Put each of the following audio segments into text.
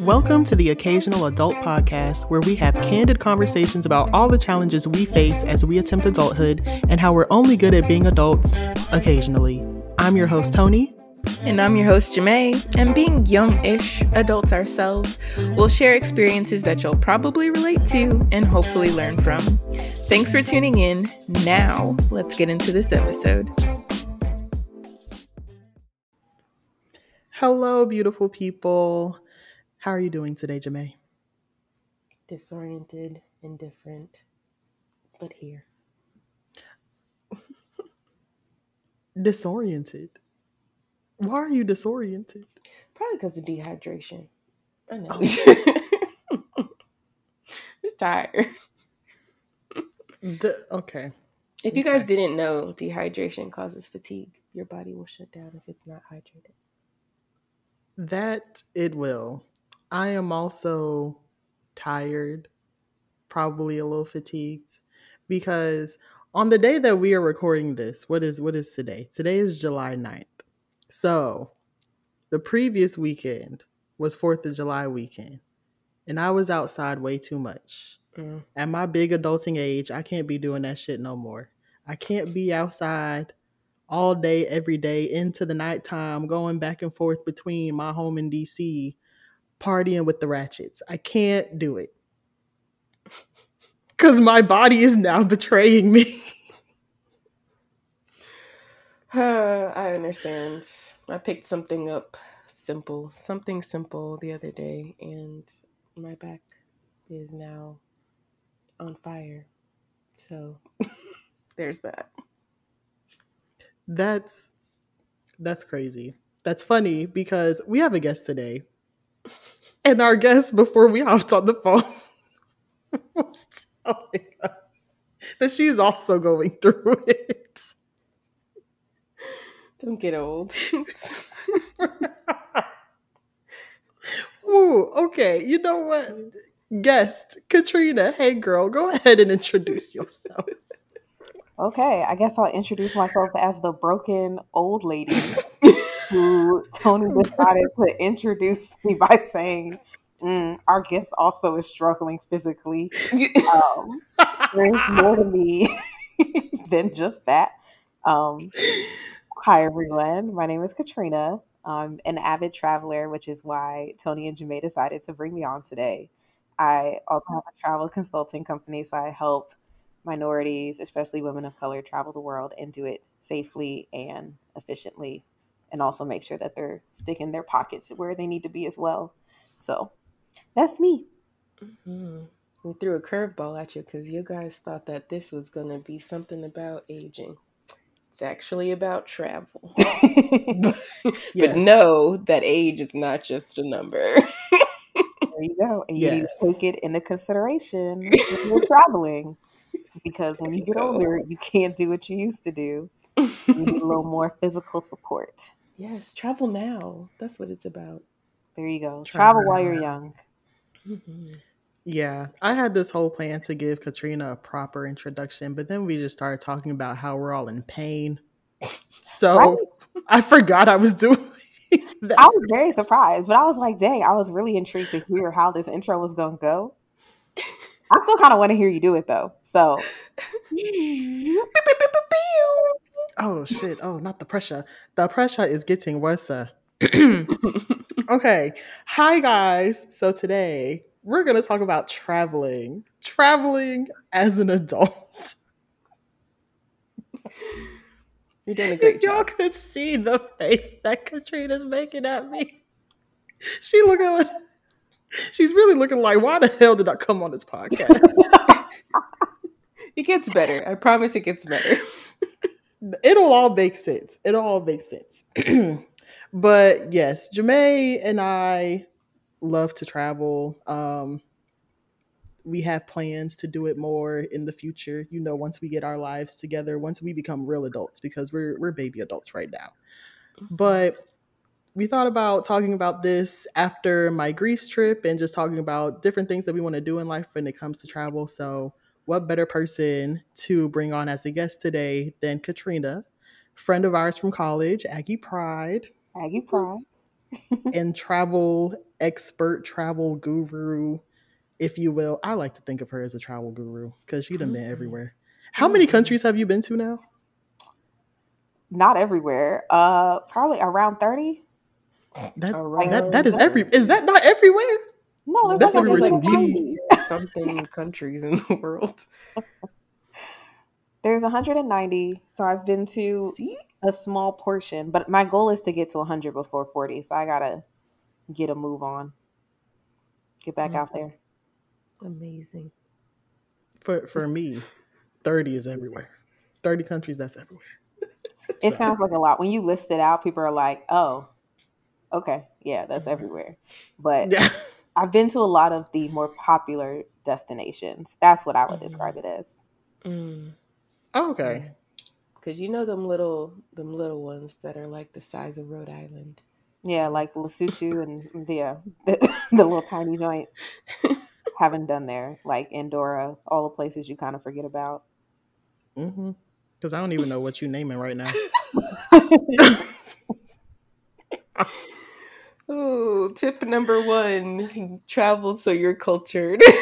Welcome to the Occasional Adult Podcast, where we have candid conversations about all the challenges we face as we attempt adulthood and how we're only good at being adults occasionally. I'm your host, Tony. And I'm your host, Jamae. And being young ish adults ourselves, we'll share experiences that you'll probably relate to and hopefully learn from. Thanks for tuning in. Now, let's get into this episode. Hello, beautiful people. How are you doing today, Jamae? Disoriented, indifferent, but here. Disoriented. Why are you disoriented? Probably because of dehydration. I know. Oh. Just tired. The, okay. If you guys Okay. didn't know, dehydration causes fatigue. Your body will shut down if it's not hydrated. That it will. I am also tired, probably a little fatigued because on the day that we are recording this, what is what is today? Today is July 9th. So, the previous weekend was 4th of July weekend, and I was outside way too much. Mm. At my big adulting age, I can't be doing that shit no more. I can't be outside all day, every day, into the nighttime, going back and forth between my home in DC, partying with the ratchets. I can't do it. Because my body is now betraying me. I understand. I picked something up simple, something simple the other day, and my back is now on fire. So there's that. That's that's crazy. That's funny because we have a guest today. And our guest before we hopped on the phone was telling us that she's also going through it. Don't get old. Ooh, okay. You know what? Guest, Katrina. Hey girl, go ahead and introduce yourself. Okay, I guess I'll introduce myself as the broken old lady who Tony decided to introduce me by saying, mm, "Our guest also is struggling physically." Um, there's more to me than just that. Um, hi everyone, my name is Katrina. I'm an avid traveler, which is why Tony and Jamae decided to bring me on today. I also have a travel consulting company, so I help minorities, especially women of color, travel the world and do it safely and efficiently, and also make sure that they're sticking their pockets where they need to be as well. So that's me. Mhm. We threw a curveball at you because you guys thought that this was going to be something about aging. It's actually about travel. but Yes. know that age is not just a number. There you go. And you need Yes. to take it into consideration when you're traveling. Because when you get older, you can't do what you used to do. You need a little more physical support. Yes, travel now. That's what it's about. There you go. Travel Travel while you're now. young. Mhm. Yeah, I had this whole plan to give Katrina a proper introduction, but then we just started talking about how we're all in pain. So Right? I forgot I was doing that. I was very surprised, but I was like, dang, I was really intrigued to hear how this intro was going to go. I still kind of want to hear you do it though. So, Oh shit! Oh, not the pressure. The pressure is getting worse. okay, hi guys. So today we're gonna talk about traveling. Traveling as an adult. You're doing a great if y'all could see the face that Katrina's making at me, she looking. Like, she's really looking like, why the hell did I come on this podcast? It gets better. I promise it gets better. It'll all make sense. It'll all make sense. but yes, Jamae and I love to travel. Um, we have plans to do it more in the future. You know, once we get our lives together, once we become real adults, because we're we're baby adults right now. But we thought about talking about this after my Greece trip and just talking about different things that we want to do in life when it comes to travel. So, what better person to bring on as a guest today than Katrina, friend of ours from college, Aggie Pride. Aggie Pride. and travel expert, travel guru, if you will. I like to think of her as a travel guru because she'd have been everywhere. How many countries have you been to now? Not everywhere. Uh, probably around thirty. That Around that, that is every is that not everywhere? No, there's That's like everywhere There's to like me. 190. Something countries in the world. There's 190. So I've been to See? a small portion, but my goal is to get to 100 before 40. So I gotta get a move on, get back out there. Amazing. For for me, 30 is everywhere. 30 countries, that's everywhere. It So- sounds like a lot. When you list it out, people are like, "Oh, okay, yeah, that's Mhm. everywhere." But Yeah. I've been to a lot of the more popular destinations. That's what I would Mhm. describe it as. Mm. okay. Cause you know them little them little ones that are like the size of Rhode Island. Yeah, like Lesotho and yeah, the, the little tiny joints. Haven't done there, like Andorra, all the places you kind of forget about. Mm-hmm. Because I don't even know what you're naming right now. Oh, tip number one: travel so you're cultured.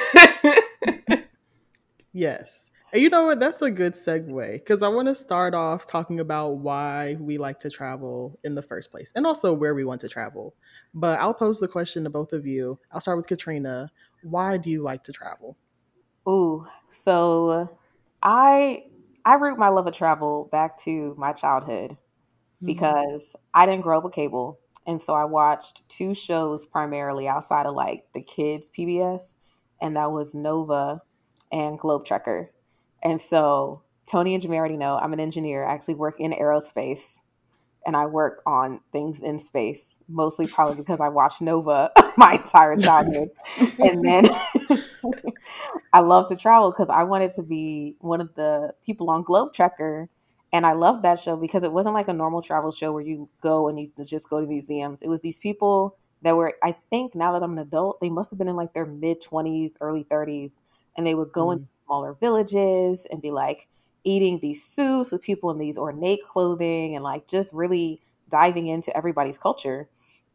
Yes. And you know what? That's a good segue because I want to start off talking about why we like to travel in the first place and also where we want to travel. But I'll pose the question to both of you. I'll start with Katrina. Why do you like to travel? Ooh, so I I root my love of travel back to my childhood mm-hmm. because I didn't grow up with cable. And so I watched two shows primarily outside of like the kids PBS, and that was Nova and Globe Trekker. And so Tony and Jimmy already know I'm an engineer. I actually work in aerospace and I work on things in space, mostly probably because I watched Nova my entire childhood. and then I love to travel because I wanted to be one of the people on Globe Trekker. And I loved that show because it wasn't like a normal travel show where you go and you just go to museums. It was these people that were, I think now that I'm an adult, they must have been in like their mid 20s, early 30s. And they would go Mm. into smaller villages and be like eating these soups with people in these ornate clothing and like just really diving into everybody's culture.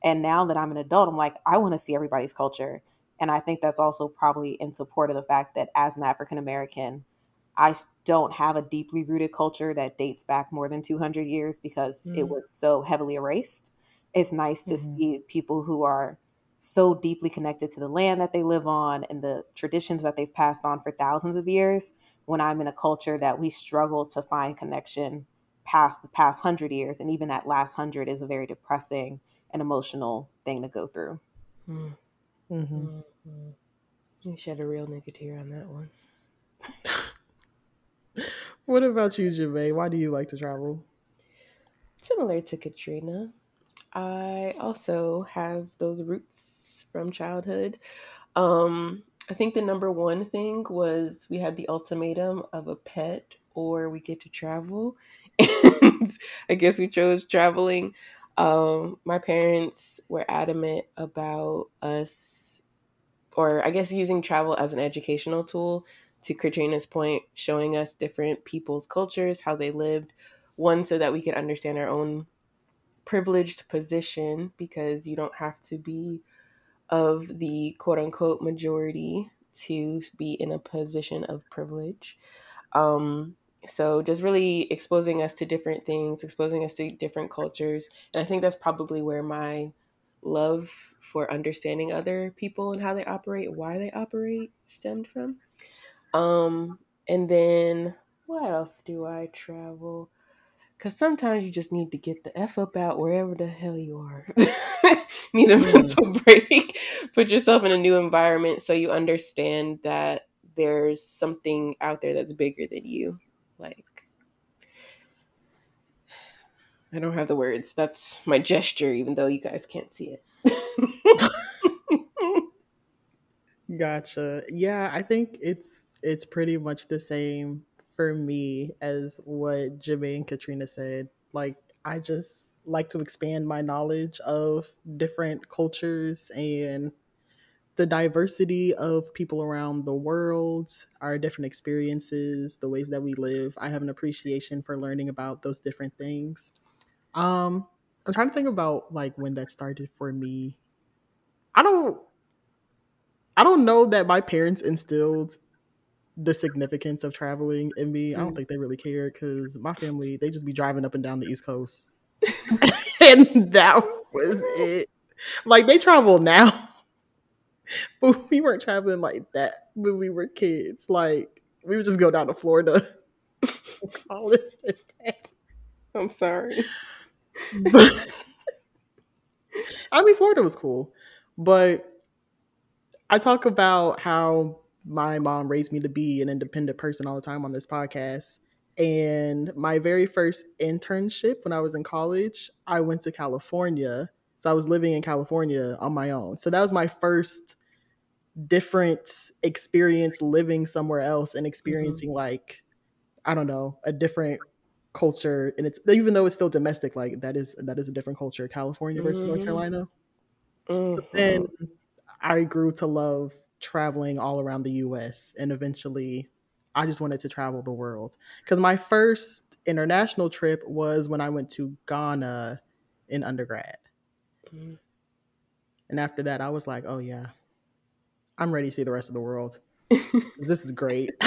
And now that I'm an adult, I'm like, I want to see everybody's culture. And I think that's also probably in support of the fact that as an African American, I s- don't have a deeply rooted culture that dates back more than 200 years because it Mm. was so heavily erased. It's nice to Mhm. see people who are so deeply connected to the land that they live on and the traditions that they've passed on for thousands of years when I'm in a culture that we struggle to find connection past the past hundred years. And even that last hundred is a very depressing and emotional thing to go through. Mm, Mm-hmm. mm, mm. You shed a real nigga tear on that one. What about you, Jermaine? Why do you like to travel? Similar to Katrina, I also have those roots from childhood. Um, I think the number one thing was we had the ultimatum of a pet or we get to travel. And I guess we chose traveling. Um, my parents were adamant about us, or I guess using travel as an educational tool, to Katrina's point, showing us different people's cultures, how they lived. One, so that we could understand our own privileged position, because you don't have to be of the quote unquote majority to be in a position of privilege. Um, so just really exposing us to different things, exposing us to different cultures. And I think that's probably where my love for understanding other people and how they operate, why they operate stemmed from. Um, and then what else do I travel? Because sometimes you just need to get the F up out wherever the hell you are. need a Mm. mental break. Put yourself in a new environment so you understand that there's something out there that's bigger than you. Like, I don't have the words. That's my gesture, even though you guys can't see it. Gotcha. Yeah, I think it's it's pretty much the same for me as what Jimmy and Katrina said. Like I just like to expand my knowledge of different cultures and the diversity of people around the world, our different experiences, the ways that we live. I have an appreciation for learning about those different things. Um I'm trying to think about like when that started for me. I don't I don't know that my parents instilled the significance of traveling in me. I don't Mm. think they really cared because my family they just be driving up and down the East Coast, and that was it. Like they travel now, but we weren't traveling like that when we were kids. Like we would just go down to Florida. Call it. I'm sorry. But- I mean, Florida was cool, but I talk about how my mom raised me to be an independent person all the time on this podcast. And my very first internship when I was in college, I went to California. So I was living in California on my own. So that was my first different experience living somewhere else and experiencing like I don't know, a different culture and it's even though it's still domestic like that is that is a different culture California versus North Mhm. Carolina Mhm. then I grew to love traveling all around the US and eventually I just wanted to travel the world cuz my first international trip was when I went to Ghana in undergrad Mhm. and after that I was like oh yeah I'm ready to see the rest of the world. this is great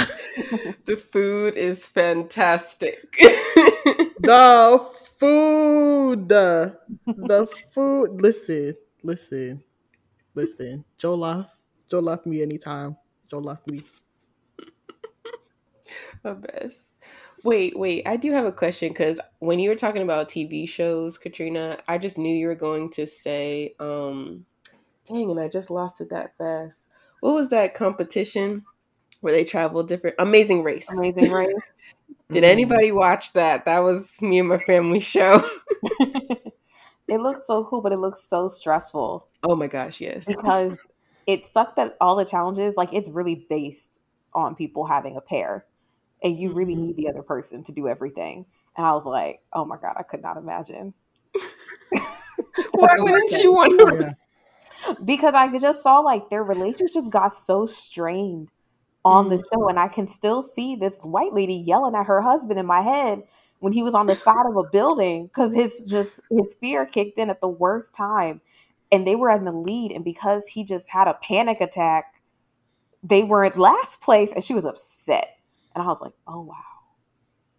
the food is fantastic. the food the food listen listen listen joe laugh jollof me anytime jollof me A mess. Wait, wait. I do have a question because when you were talking about TV shows, Katrina, I just knew you were going to say, um, dang, and I just lost it that fast. What was that competition where they traveled different? Amazing Race. Amazing Race. Did Mm. anybody watch that? That was me and my family show. it looked so cool, but it looked so stressful oh my gosh, yes. because it sucked that all the challenges, like it's really based on people having a pair. And you really Mhm. need the other person to do everything. And I was like, oh my God, I could not imagine. Why wouldn't you want to? yeah. because I just saw like their relationship got so strained on the Mhm. show, and I can still see this white lady yelling at her husband in my head when he was on the side of a building because his just his fear kicked in at the worst time, and they were in the lead, and because he just had a panic attack, they were in last place, and she was upset, and I was like, oh wow,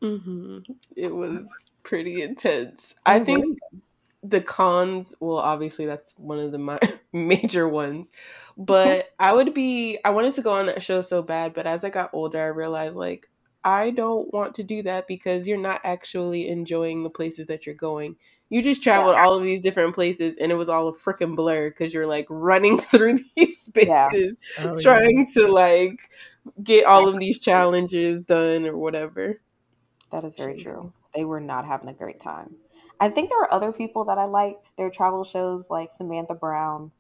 hmm It was pretty intense. I think the cons well obviously that's one of the ma- major ones. But i would be i wanted to go on that show so bad but as i got older i realized like i don't want to do that because you're not actually enjoying the places that you're going you just traveled all of these different places and it was all a freaking blur because you're like running through these Yeah. spaces Oh, yeah. trying to like get all of these challenges done or whatever That is very true. They were not having a great time. I think there were other people that I liked their travel shows, like Samantha Brown.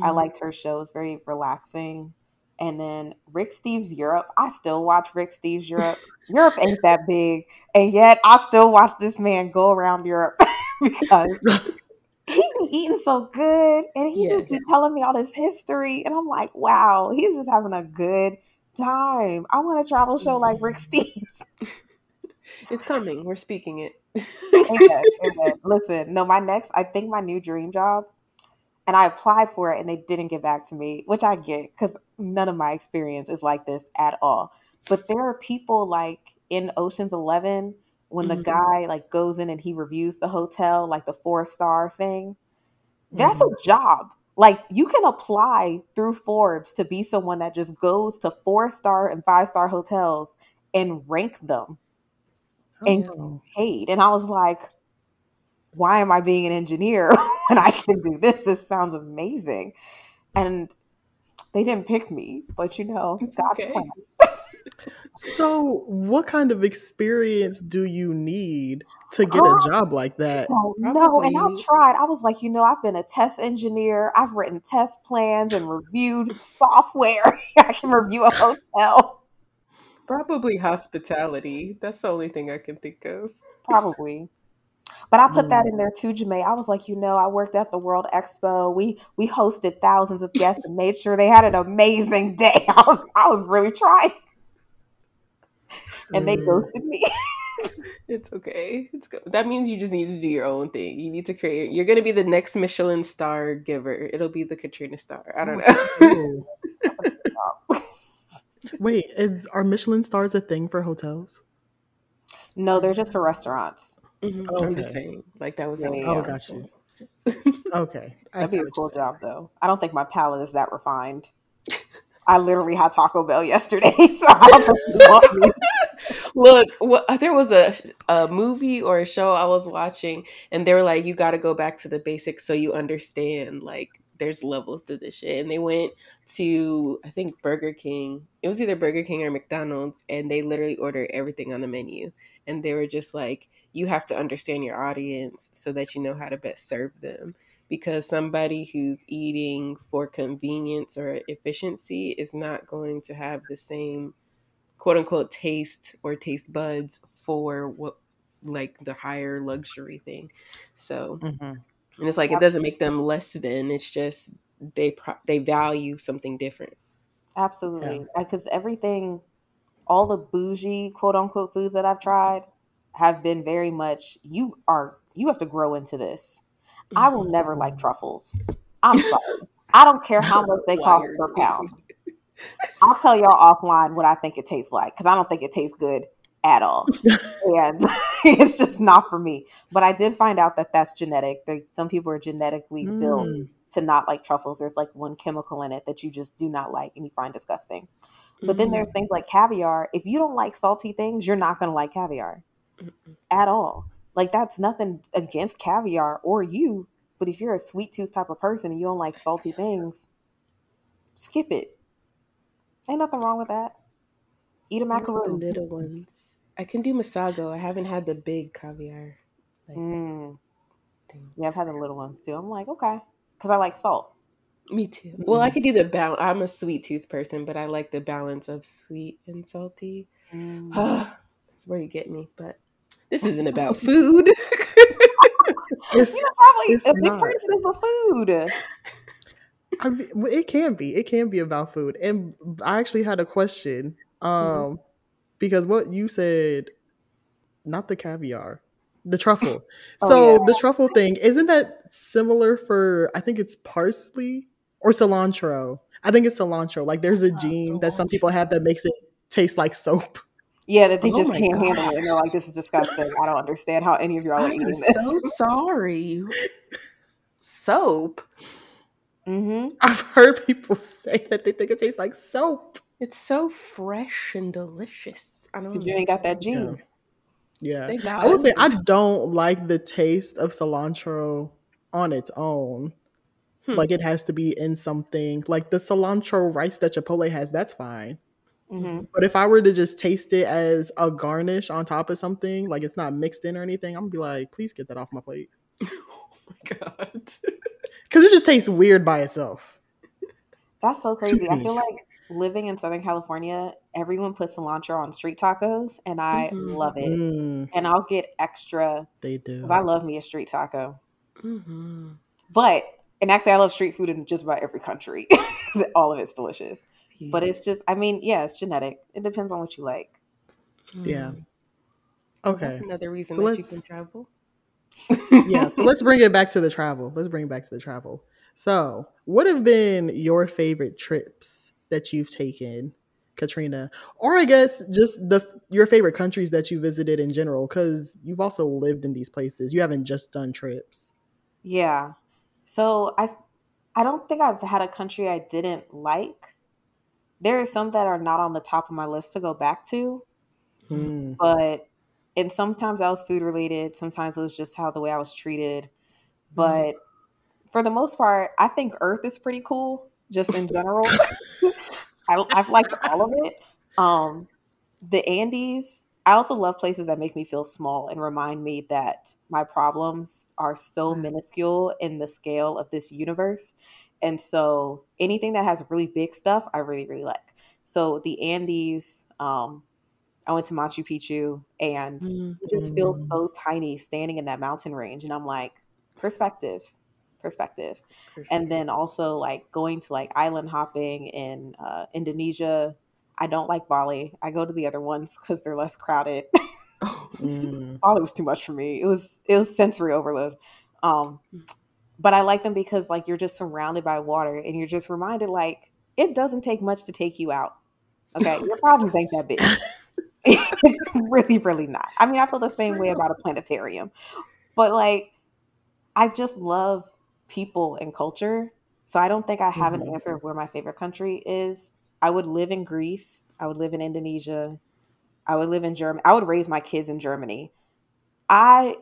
I Mhm. liked her shows, very relaxing. And then Rick Steves Europe. I still watch Rick Steves Europe. Europe ain't that big, and yet I still watch this man go around Europe because he be eating so good, and he just be Yes. telling me all this history, and I'm like, wow, he's just having a good time. I want a travel show like mm-hmm. Rick Steves. it's coming we're speaking it Amen, amen. Listen, no, my next, I think my new dream job, and I applied for it and they didn't get back to me, which I get because none of my experience is like this at all. But there are people like in Ocean's Eleven when the Mhm. guy like goes in and he reviews the hotel, like the four star thing. That's a job. Like you can apply through Forbes to be someone that just goes to four star and five star hotels and rank them and Oh. paid. And I was like, why am I being an engineer when I can do this? This sounds amazing. And they didn't pick me, but you know, It's God's okay. plan. So, what kind of experience do you need to get a job like that? don't. And I tried. I was like, you know, I've been a test engineer. I've written test plans and reviewed software. I can review a hotel. Probably hospitality. That's the only thing I can think of. Probably. But I put Mm. that in there too, Jamae. I was like, you know, I worked at the World Expo. We we hosted thousands of guests and made sure they had an amazing day. I was I was really trying. And they Mm. ghosted me. It's okay. It's good. That means you just need to do your own thing. You need to create. You're gonna be the next Michelin star giver. It'll be the Katrina star. I don't know. Wait, is are Michelin stars a thing for hotels? no, they're just for restaurants. Mhm, Oh, I'm just okay. saying. Like that was. Yeah, yeah, Oh, yeah. got you. Okay, I That'd be a cool job, though. I don't think my palate is that refined. I literally had Taco Bell yesterday, so. Look, what, uh, there was a a movie or a show I was watching, and they were like, "You got to go back to the basics so you understand." Like, there's levels to this shit, and they went to I think Burger King. It was either Burger King or McDonald's, and they literally ordered everything on the menu, and they were just like, "You have to understand your audience so that you know how to best serve them." Because somebody who's eating for convenience or efficiency is not going to have the same quote unquote taste or taste buds for what like the higher luxury thing. So, Mhm. and it's like it doesn't make them less than. It's just they pro- they value something different. Absolutely, because everything, all the bougie quote unquote foods that I've tried have been very much. You are you have to grow into this. I will never like truffles. I'm sorry. I don't care how much they cost per pound. I'll tell y'all offline what I think it tastes like because I don't think it tastes good at all, and it's just not for me. But I did find out that that's genetic. That some people are genetically built Mm. to not like truffles. There's like one chemical in it that you just do not like and you find disgusting. But then there's things like caviar. If you don't like salty things, you're not going to like caviar Mm-mm. at all. Like that's nothing against caviar or you, but if you're a sweet tooth type of person and you don't like salty things, skip it. Ain't nothing wrong with that. Eat a like the macaroon. little ones. I can do masago. I haven't had the big caviar. Like Mm. Yeah, I've had the little ones too. I'm like, okay, because I like salt. Me too. Well, I could do the balance. I'm a sweet tooth person, but I like the balance of sweet and salty. Mm. That's where you get me. But this isn't about food. It's, You know, probably It's a big not. part of it is the food. I mean, it can be. It can be about food. And I actually had a question. Um, because what you said, not the caviar, the truffle. Oh, so yeah. the truffle thing, isn't that similar for I think it's parsley or cilantro? I think it's cilantro. Like there's a Ah, gene that some people have that makes it taste like soap. Yeah, that they Oh just can't handle it. And they're like, this is disgusting. I don't understand how any of y'all are I'm eating this. so sorry. Soap. hmm I've heard people say that they think it tastes like soap. It's so fresh and delicious. I don't you ain't got that Yeah. gene. Yeah. They I will say I don't like the taste of cilantro on its own. Hmm. Like it has to be in something. Like the cilantro rice that Chipotle has, that's fine. Hmm But if I were to just taste it as a garnish on top of something, like it's not mixed in or anything, I'm gonna be like, please get that off my plate. oh my god. Because it just tastes weird by itself. That's so crazy. I feel like living in Southern California, everyone puts cilantro on street tacos, and I Mhm. love it. Mm, And I'll get extra they do. because I love me a street taco. hmm But, and actually, I love street food in just about every country. All of it's delicious. But it's just, I mean, yeah, it's genetic. It depends on what you like. Yeah. Mhm. Okay. That's another reason So that you can travel. yeah, so let's bring it back to the travel. Let's bring it back to the travel. So, what have been your favorite trips that you've taken, Katrina? Or I guess just the your favorite countries that you visited in general cuz you've also lived in these places. You haven't just done trips. Yeah. So I I don't think I've had a country I didn't like. There are some that are not on the top of my list to go back to, Mm. but and sometimes that was food related, sometimes it was just how the way I was treated. But for the most part, I think Earth is pretty cool, just in general. I, I've liked all of it. Um, the Andes. I also love places that make me feel small and remind me that my problems are so minuscule in the scale of this universe. And so anything that has really big stuff, I really, really like. So the Andes, um, I went to Machu Picchu and Mhm. it just feels so tiny standing in that mountain range. And I'm like, perspective, perspective For and then also like going to like island hopping in uh, Indonesia. I don't like Bali. I go to the other ones because they're less crowded. Mm. Bali was too much for me. It was it was sensory overload. Um, but I like them because like you're just surrounded by water and you're just reminded like it doesn't take much to take you out. Okay, your problems ain't that big. it's really, really not. I mean, I feel the same way about a planetarium, but like, I just love people and culture. So I don't think I have Mhm. an answer of where my favorite country is. I would live in Greece. I would live in Indonesia. I would live in Germany. I would raise my kids in Germany. I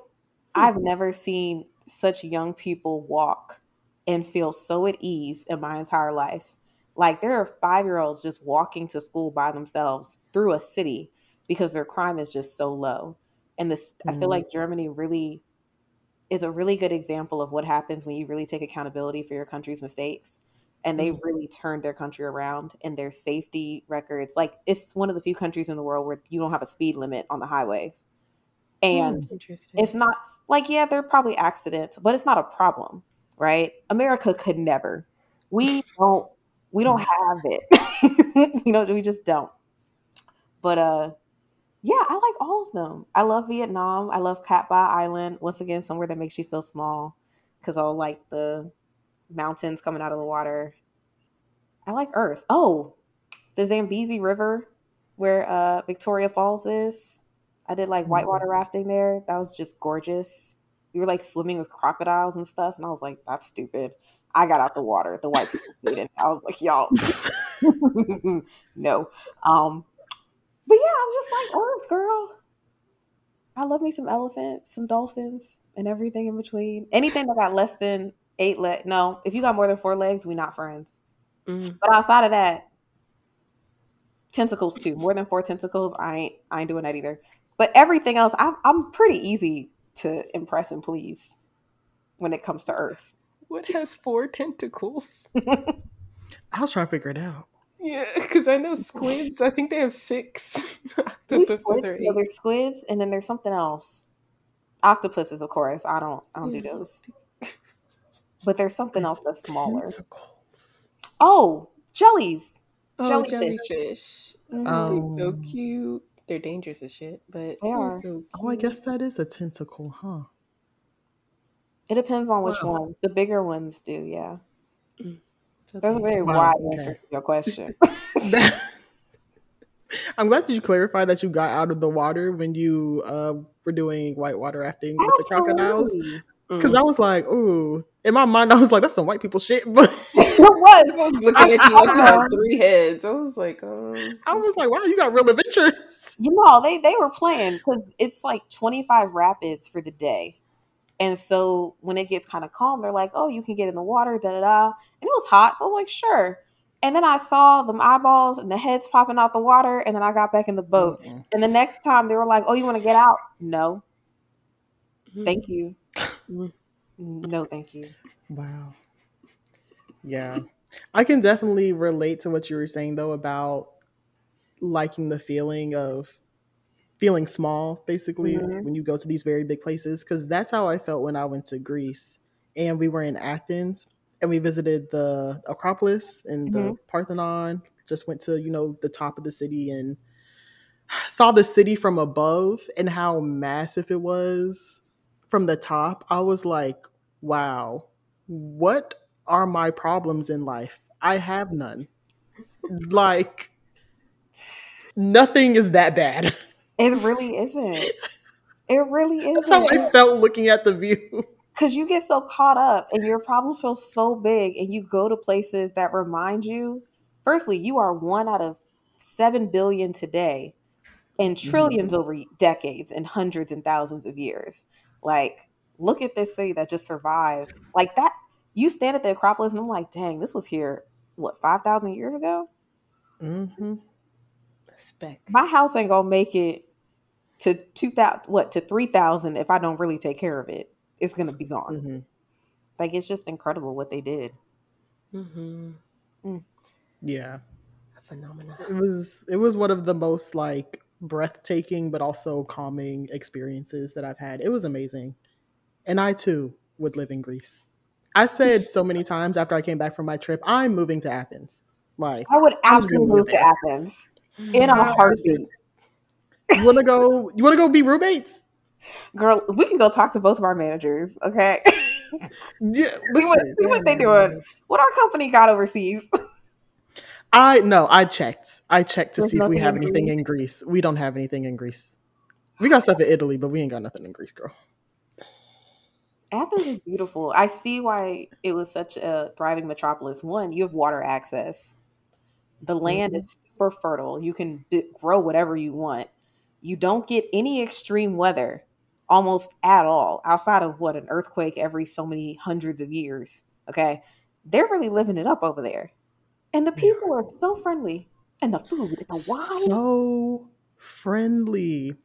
I've never seen such young people walk and feel so at ease in my entire life. Like there are five year olds just walking to school by themselves through a city because their crime is just so low. And this, I feel like Germany really is a really good example of what happens when you really take accountability for your country's mistakes. And they Mm. really turned their country around and their safety records. Like it's one of the few countries in the world where you don't have a speed limit on the highways. And Interesting. it's not like yeah there are probably accidents but it's not a problem right? America could never. We don't we don't have it. You know we just don't. But uh yeah i like all of them. I love vietnam. I love cat ba island. Once again somewhere that makes you feel small because i like the mountains coming out of the water. I like earth. Oh the zambezi river where uh victoria falls is i did like whitewater rafting there. That was just gorgeous. We were like swimming with crocodiles and stuff and i was like that's stupid. I got out the water. The white people stayed in i was like y'all. No. Um but yeah i was just like earth girl. I love me some elephants some dolphins and everything in between. Anything that got less than eight legs no if you got more than four legs we not friends. Mm. but outside of that, tentacles too. More than four tentacles, I ain't I ain't doing that either. But everything else, I'm I'm pretty easy to impress and please when it comes to Earth. What has four tentacles? I was trying to figure it out. Yeah, because I know squids. I think they have six. These Octopuses squids, are yeah, eight. there's squids, and then there's something else. Octopuses, of course. I don't I don't do those. But there's something else that's smaller. Tentacles. Oh, jellies. Oh, Jellyfish. jellyfish. Mhm. Um, so cute. They're dangerous as shit, but They they're so Oh, I guess that is a tentacle, huh? It depends on which Wow. ones. The bigger ones do, yeah. So There's a very Wow, wide okay. answer to your question. I'm glad that you clarified that you got out of the water when you uh, were doing whitewater rafting with the crocodiles. Absolutely. Because Mm. I was like, ooh, in my mind, I was like, that's some white people shit. But it was. I was looking at you like you had three heads. I was like, oh. I was like, wow, you got real adventures. You know, they they were playing because it's like 25 rapids for the day. And so when it gets kind of calm, they're like, oh, you can get in the water, da da da. And it was hot. So I was like, sure. And then I saw them eyeballs and the heads popping out the water. And then I got back in the boat. Mm-mm. And the next time they were like, oh, you want to get out? No. mhm. Thank you. Mm. No, thank you. Wow. Yeah. I can definitely relate to what you were saying though about liking the feeling of feeling small basically Mhm. when you go to these very big places cuz that's how I felt when I went to Greece and we were in Athens and we visited the Acropolis and the Mhm. Parthenon just went to you know the top of the city and saw the city from above and how massive it was from the top, I was like, wow, what are my problems in life? I have none. like, nothing is that bad. It really isn't. It really isn't. That's how. I felt looking at the view. because you get so caught up and your problems feel so big and you go to places that remind you firstly you are one out of 7 billion today and mm-hmm. 100000000s over decades and hundreds and thousands of years like look at this city that just survived like that you stand at the acropolis and i'm like dang this was here what 5000 years ago Mm-hmm. Spec. my house ain't gonna make it to 2000 what to 3000 if i don't really take care of it it's gonna be gone Mm-hmm. like it's just incredible what they did Mm-hmm. Yeah. A phenomena. It was it was one of the most like breathtaking but also calming experiences that I've had. It was amazing. And I too would live in Greece. I said so many times after I came back from my trip, I'm moving to Athens. Like I would absolutely move to Athens in a heartbeat. You wanna go? You wanna go be roommates? Girl, we can go talk to both of our managers, okay? Yeah. See what, listen. see what they doing. What our company got overseas. I no, I checked. I checked to There's see if we have in anything in Greece. We don't have anything in Greece. We got stuff in Italy, but we ain't got nothing in Greece, girl. Athens is beautiful. I see why it was such a thriving metropolis. One, you have water access. The land mm-hmm. is super fertile. You can b- grow whatever you want. You don't get any extreme weather almost at all, outside of what an earthquake every so many hundreds of years. Okay. They're really living it up over there. And the people are so friendly. And the food, the wine. So friendly.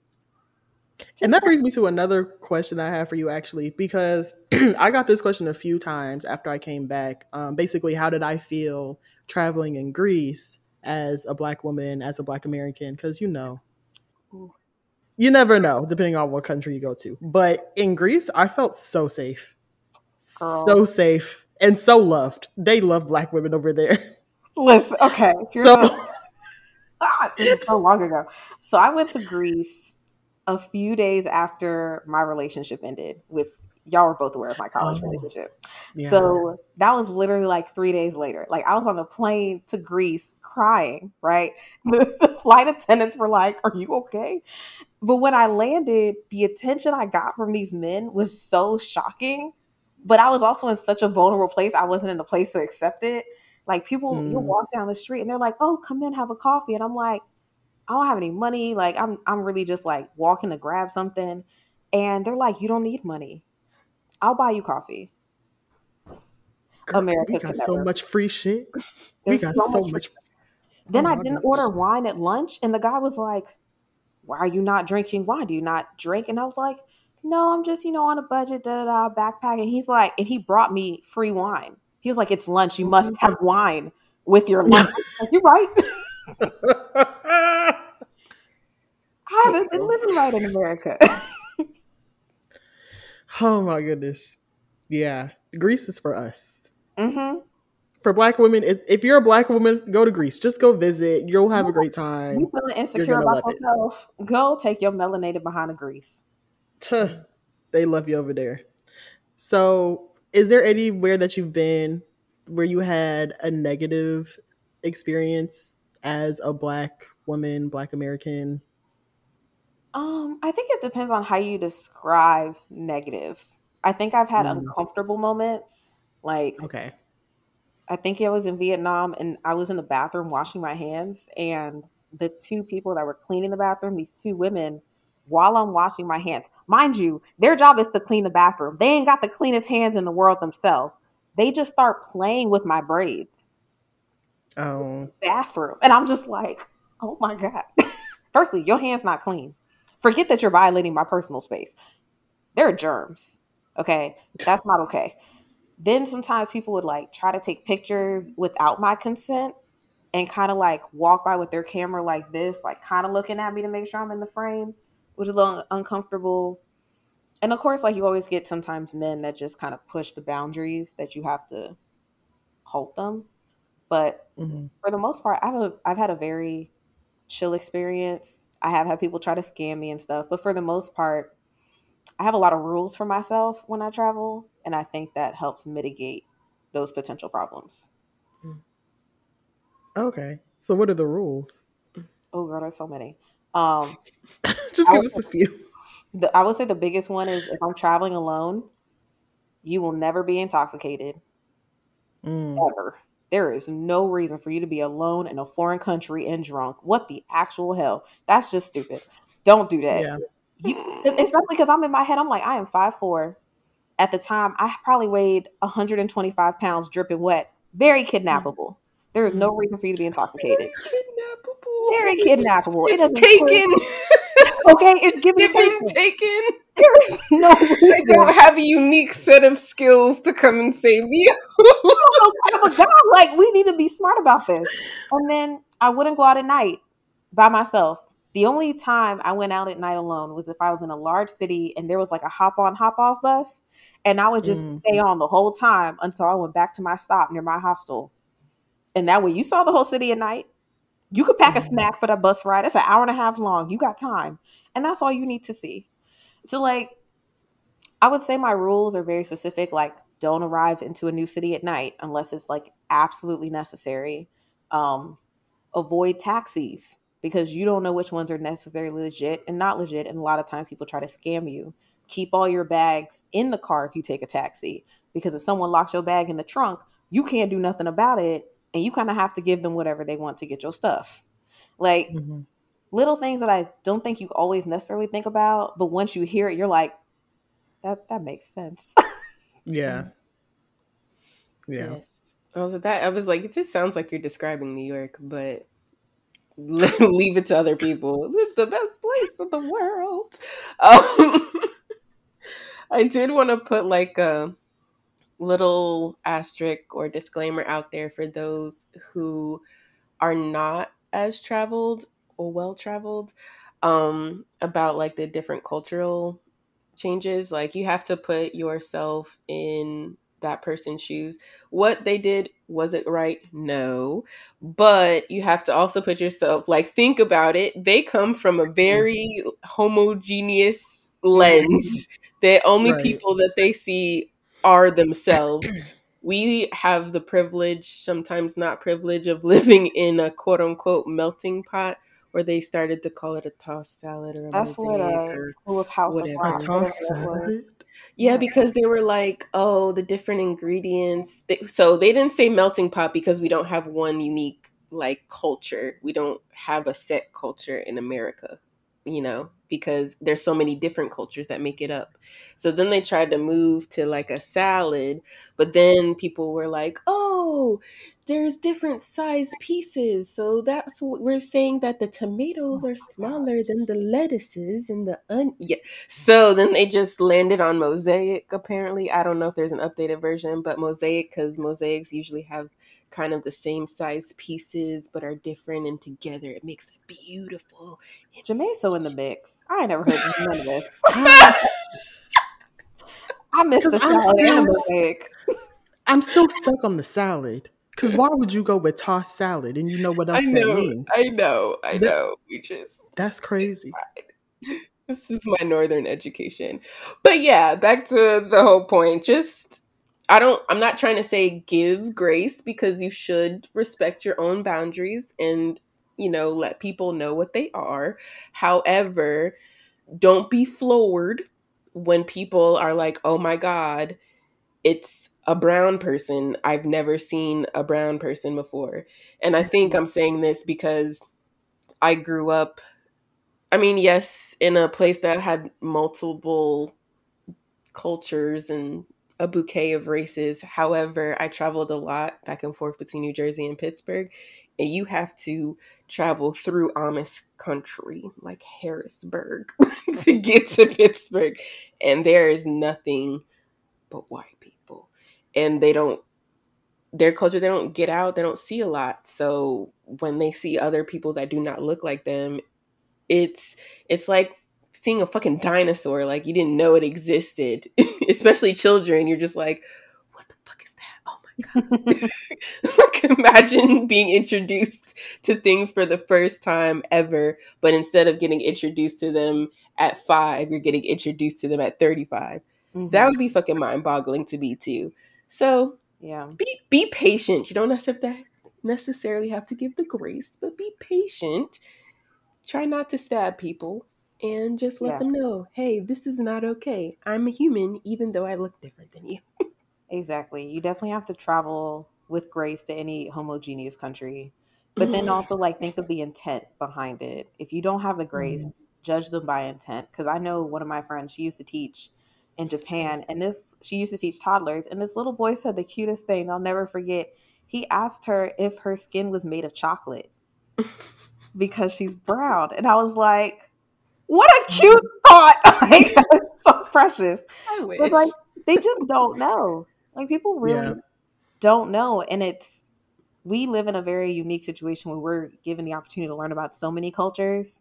Just And that brings me to another question I have for you, actually, because I got this question a few times after I came back. Um, basically, how did I feel traveling in Greece as a Black woman, as a Black American? Because you know, you never know, depending on what country you go to. But in Greece, I felt so safe, Girl. so safe, and so loved. They love Black women over there. Listen, okay. So, Ah, this is so long ago. So I went to Greece a few days after my relationship ended with y'all were both aware of my college Oh. relationship. yeah. So that was literally like three days later. Like I was on the plane to Greece crying, right? The, the flight attendants were like, Are you okay? But when I landed, the attention I got from these men was so shocking. But I was also in such a vulnerable place. I wasn't in a place to accept it. Like people, you Mm. walk down the street and they're like, "Oh, come in, have a coffee," and I'm like, "I don't have any money. Like I'm, I'm really just like walking to grab something," and they're like, "You don't need money. I'll buy you coffee." Girl, America we got so never. much free shit. We got so so much much. Then Oh I didn't gosh. order wine at lunch, and the guy was like, "Why are you not drinking wine? Do you not drink?" And I was like, "No, I'm just you know on a budget, da da da, backpack." And he's like, and he brought me free wine. He was like, "It's lunch. You must have wine with your lunch." like, you right? I haven't been living right in America. oh my goodness. Yeah, Greece is for us. hmm For black women, if, if you're a black woman, go to Greece. Just go visit. You'll have a great time. You feeling insecure about it. yourself? Go take your melanated behind a Greece. Tuh, they love you over there. So, is there anywhere that you've been where you had a negative experience as a black woman, black American? Um, I think it depends on how you describe negative. I think I've had Mm. uncomfortable moments. Like Okay. I think I was in Vietnam and I was in the bathroom washing my hands and the two people that were cleaning the bathroom, these two women, while I'm washing my hands, mind you, their job is to clean the bathroom. They ain't got the cleanest hands in the world themselves. They just start playing with my braids. Oh, bathroom. And I'm just like, oh my God. Firstly, your hand's not clean. Forget that you're violating my personal space. There are germs. Okay. That's not okay. Then sometimes people would like try to take pictures without my consent and kind of like walk by with their camera like this, like kind of looking at me to make sure I'm in the frame, which is a little uncomfortable. And of course, like you always get sometimes men that just kind of push the boundaries that you have to halt them. But mhm. for the most part, I've a, I've had a very chill experience. I have had people try to scam me and stuff, but for the most part, I have a lot of rules for myself when I travel, and I think that helps mitigate those potential problems. okay. So, what are the rules? Oh, girl, there's so many. Um, Just give us a few. the, I would say the biggest one is if I'm traveling alone, you will never be intoxicated Mm. ever. There is no reason for you to be alone in a foreign country and drunk. What the actual hell? That's just stupid. Don't do that. Yeah. you especially because I'm in my head, I'm like, I am five four. At the time, I probably weighed 125 pounds, dripping wet, very kidnappable. There is no reason for you to be intoxicated. Very kidnappable. It It's doesn't taken. Okay, it's given, It's taken. taken. There is no I don't have a unique set of skills to come and save you. no kind of a guy. Like we need to be smart about this. And then I wouldn't go out at night by myself. The only time I went out at night alone was if I was in a large city and there was like a hop on, hop off bus, and I would just Mm. stay on the whole time until I went back to my stop near my hostel. And that way, you saw the whole city at night, You could pack a Mhm. snack for the bus ride. It's an hour and a half long. You got time. And that's all you need to see. So like I would say my rules are very specific, like don't arrive into a new city at night unless it's like absolutely necessary. Um, avoid taxis because you don't know which ones are necessarily legit and not legit. And a lot of times people try to scam you. Keep all your bags in the car if you take a taxi because if someone locks your bag in the trunk, you can't do nothing about it. And you kind of have to give them whatever they want to get your stuff. Like Mhm. little things that I don't think you always necessarily think about, but once you hear it, you're like, that that makes sense. Yeah. Yeah. Yes. I was at that. I was like, it just sounds like you're describing New York, but leave it to other people. It's the best place in the world. Um, I did want to put like a little asterisk or disclaimer out there for those who are not as traveled or well traveled um, about like the different cultural changes. Like you have to put yourself in that person's shoes. What they did, was it right? No. But you have to also put yourself, like, think about it. They come from a very homogeneous lens that only Right. people that they see are themselves. We have the privilege, sometimes not privilege, of living in a quote unquote melting pot where they started to call it a toss salad or a That's what uh, School of House whatever. of A Rock. Whatever tossed that was. salad. yeah, Yeah. because they were like, oh, the different ingredients. So they didn't say melting pot because we don't have one unique like culture. We don't have a set culture in America, you know, because there's so many different cultures that make it up. So then they tried to move to like a salad, but then people were like, oh, there's different size pieces. So that's what we're saying that the tomatoes Oh are smaller than the lettuces and the onion. Yeah. So then they just landed on Mosaic, apparently. I don't know if there's an updated version, but Mosaic, because mosaics usually have kind of the same size pieces but are different and together it makes a beautiful. Jermaine's so in the mix. I ain't never heard none of this. I missed the Because I'm salad the still. I'm still stuck on the salad. Because why would you go with tossed salad and you know what I else that means? I know, I That, know. We just that's crazy. this is my northern education. But yeah, back to the whole point. Just I don't I'm not trying to say give grace because you should respect your own boundaries and you know let people know what they are. However, don't be floored when people are like, "Oh my god, it's a brown person. I've never seen a brown person before." And I think I'm saying this because I grew up I mean, yes, in a place that had multiple cultures and a bouquet of races. However, I traveled a lot back and forth between New Jersey and Pittsburgh, and you have to travel through Amish country, like Harrisburg, to get to Pittsburgh. And there is nothing but white people. And they don't their culture they don't get out they don't see a lot so when they see other people that do not look like them it's it's like seeing a fucking dinosaur like you didn't know it existed especially children you're just like what the fuck is that oh my god like imagine being introduced to things for the first time ever but instead of getting introduced to them at 5 you're getting introduced to them at 35 that Mhm. would be fucking mind-boggling to me too so Yeah. be be patient. You don't necessarily necessarily have to give the grace, but be patient. Try not to stab people and just let Yeah. them know, hey, this is not okay. I'm a human, even though I look different than you. Exactly. You definitely have to travel with grace to any homogeneous country. But then also like think of the intent behind it. If you don't have the grace, Mhm. judge them by intent. Because I know one of my friends, she used to teach in Japan, and this she used to teach toddlers, and this little boy said the cutest thing I'll never forget. He asked her if her skin was made of chocolate because she's brown, and I was like, "What a cute thought! like, it's so precious." I wish. But like they just don't know. Like people really Yeah. don't know. And it's we live in a very unique situation where we're given the opportunity to learn about so many cultures.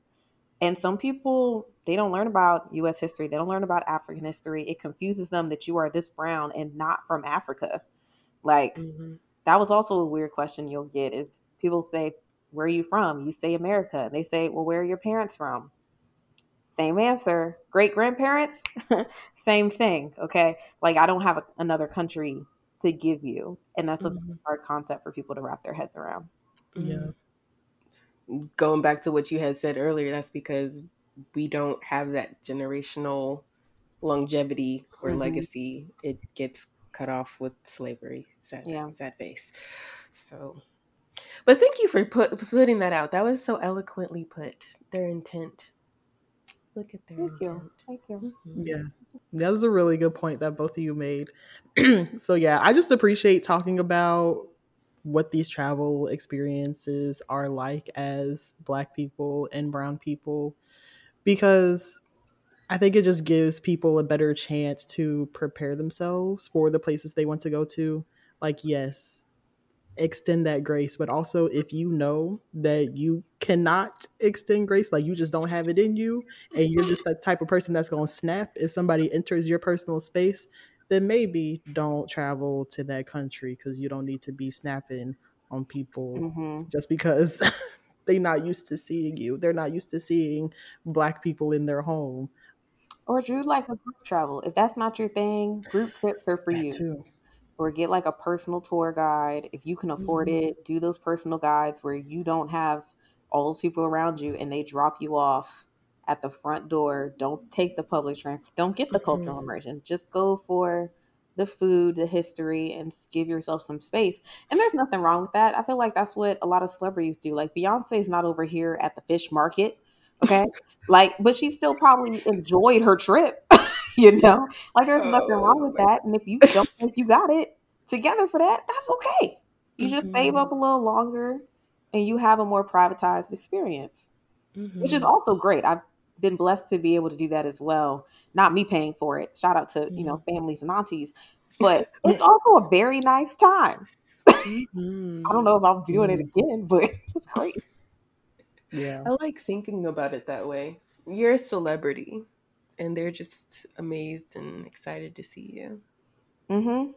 And some people they don't learn about US history. They don't learn about African history. It confuses them that you are this brown and not from Africa. Like Mhm. that was also a weird question you'll get is people say where are you from? You say America. And they say, well, where are your parents from? Same answer. Great grandparents? Same thing. Okay. Like, I don't have a, another country to give you. And that's a Mm-hmm. hard concept for people to wrap their heads around. Yeah. Going back to what you had said earlier, that's because we don't have that generational longevity or Mhm. legacy. It gets cut off with slavery. Sad, Yeah. sad face. So, but thank you for put, putting that out. That was so eloquently put. Their intent. Look at their Thank you. intent. Thank you. Mhm. Yeah. That was a really good point that both of you made. so yeah, I just appreciate talking about what these travel experiences are like as black people and brown people because I think it just gives people a better chance to prepare themselves for the places they want to go to. Like yes, extend that grace, but also if you know that you cannot extend grace, like you just don't have it in you, and you're just that type of person that's going to snap if somebody enters your personal space, then maybe don't travel to that country because you don't need to be snapping on people hmm just because they're not used to seeing you. They're not used to seeing black people in their home. Or do you like a group travel. If that's not your thing, group trips are for That you. too. Or get like a personal tour guide if you can afford Mhm. it do those personal guides where you don't have all those people around you and they drop you off at the front door don't take the public transport don't get the cultural Mhm. immersion just go for the food the history and give yourself some space and there's nothing wrong with that i feel like that's what a lot of celebrities do like beyonce is not over here at the fish market okay like but she still probably enjoyed her trip you know? Like there's nothing wrong with Oh, that and if you don't think you got it together for that that's okay. You just save up mm-hmm. a little longer and you have a more privatized experience which is Mhm. also great. I've been blessed to be able to do that as well. Not me paying for it. Shout out to you know mm-hmm. families and aunties but it's also a very nice time. I don't know mm-hmm. if i'm doing it again but it's great. Yeah. I like thinking about it that way. You're a celebrity, and they're just amazed and excited to see you. mm-hmm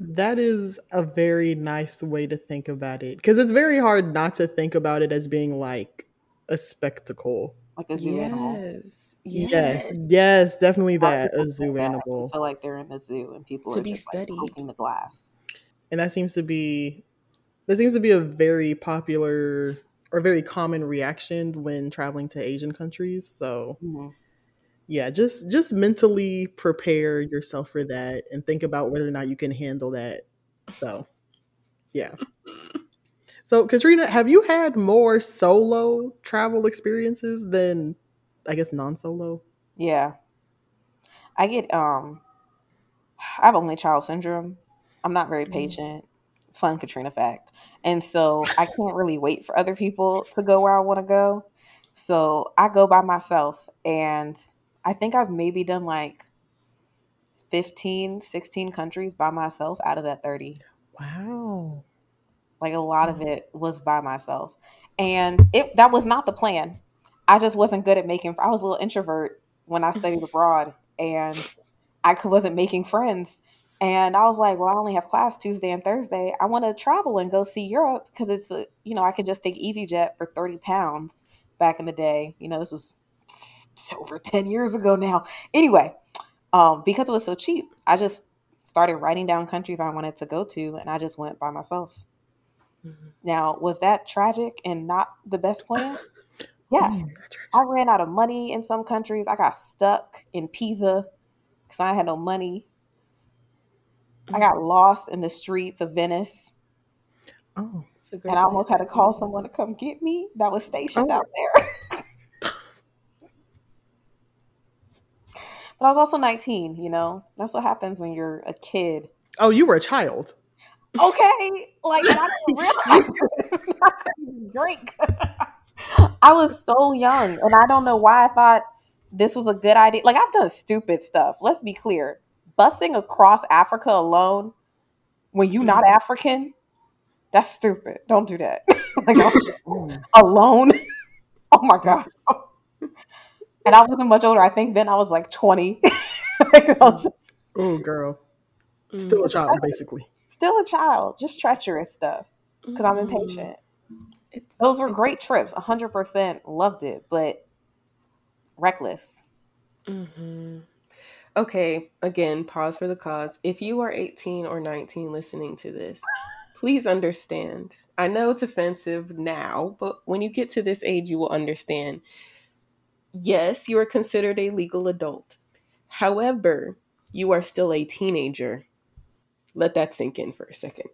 That is a very nice way to think about it because it's very hard not to think about it as being like a spectacle. like a zoo animal Yes. Yes, yes, definitely A lot of that people a say zoo that. They animal, feel like they're in the zoo and people To are be just like studied. poking the glass and that seems to be that seems to be a very popular or very common reaction when traveling to Asian countries. So Mhm. yeah, just just mentally prepare yourself for that and think about whether or not you can handle that. So yeah. So Katrina, have you had more solo travel experiences than I guess non-solo? Yeah. I get um I have only child syndrome. I'm not very Mm. patient. Fun Katrina fact. And so I can't really wait for other people to go where I want to go. So I go by myself and I think I've maybe done like 15, 16 countries by myself out of that 30. Wow. Like a lot of it was by myself. And it that was not the plan. I just wasn't good at making I was a little introvert when I studied abroad and I wasn't making friends. And I was like, well, I only have class Tuesday and Thursday. I want to travel and go see Europe because it's, a, you know, I could just take EasyJet for 30 pounds back in the day. You know, this was over 10 years ago now. Anyway, um, because it was so cheap, I just started writing down countries I wanted to go to and I just went by myself. Mhm. Now, was that tragic and not the best plan? Yes. I ran out of money in some countries. I got stuck in Pisa because I had no money. I mm-hmm. got lost in the streets of Venice Oh. It's a great and I almost had to to call visit. someone to come get me that was stationed Oh. out there. but I was also 19, you know? That's what happens when you're a kid. Oh, you were a child. Okay, like I didn't realize it. I couldn't drink. I was so young, and I don't know why I thought this was a good idea. Like I've done stupid stuff. Let's be clear: busing across Africa alone when you're not African, that's stupid. Don't do that. like Mm. alone. Oh my god! And I wasn't much older. I think then I was like 20. Like, was just Oh, girl. Mm. Still a child, basically. still a child, just treacherous stuff because I'm Mhm. impatient. It's Those were it's- great trips. 100% loved it, but reckless. Mhm. Okay, again, pause for the cause. If you are 18 or 19 listening to this, please understand. I know it's offensive now, but when you get to this age, you will understand. Yes, you are considered a legal adult. However, you are still a teenager. Let that sink in for a second.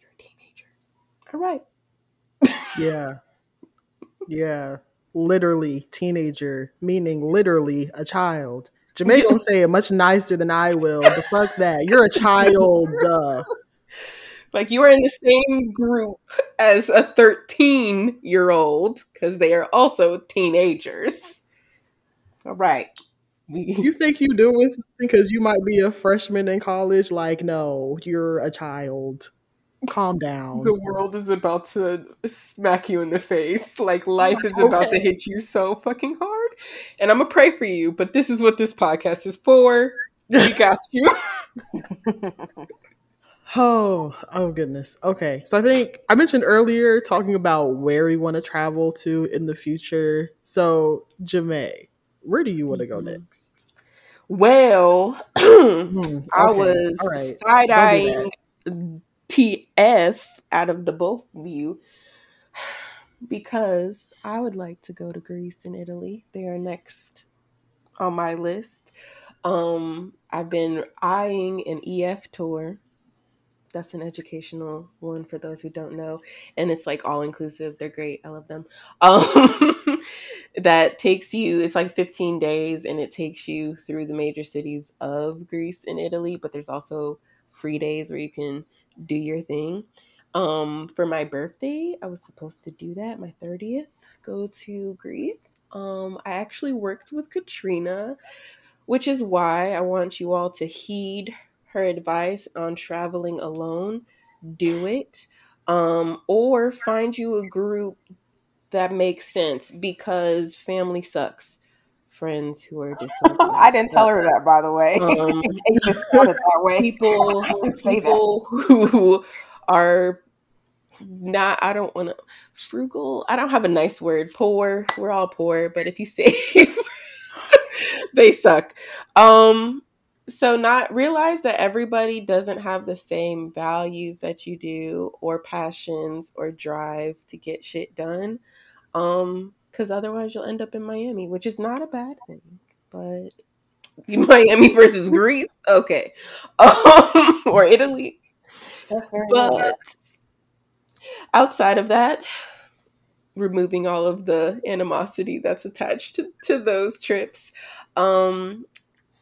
You're a teenager. All right. Yeah. Yeah. Literally teenager, meaning literally a child. Jamae gonna say it much nicer than I will, The fuck that. You're a child. Uh, Like you are in the same group as a 13 year old because they are also teenagers. All right. You think you doing something because you might be a freshman in college? Like, no, you're a child. Calm down. the world is about to smack you in the face. Like life is about to hit you so fucking hard. And I'm gonna pray for you, but this is what this podcast is for. We got you. Oh, oh goodness. Okay. So I think I mentioned earlier talking about where we want to travel to in the future. So, Jamae, where do you want to go Mhm. next? Well, Hmm, I was right. side eyeing TF out of the both of you because I would like to go to Greece and Italy. They are next on my list. Um, I've been eyeing an EF tour. That's an educational one for those who don't know, and it's like all inclusive. They're great. I love them. Um, that takes you. It's like 15 days, and it takes you through the major cities of Greece and Italy. But there's also free days where you can do your thing. Um, for my birthday, I was supposed to do that. My 30th, go to Greece. Um, I actually worked with Katrina, which is why I want you all to heed her advice on traveling alone. Do it. Um, or find you a group that makes sense because family sucks. Friends who are disorganized. I didn't tell her that, by the way. Um, In case it sounded that way. people I didn't say that. people who are not i don't want to frugal? I don't have a nice word. Poor. We're all poor but if you save they suck. Um so not realize that everybody doesn't have the same values that you do or passions or drive to get shit done um because otherwise you'll end up in miami which is not a bad thing but miami versus greece? Okay. Um or italy Very nice. but outside of that, removing all of the animosity that's attached to, to those trips, um,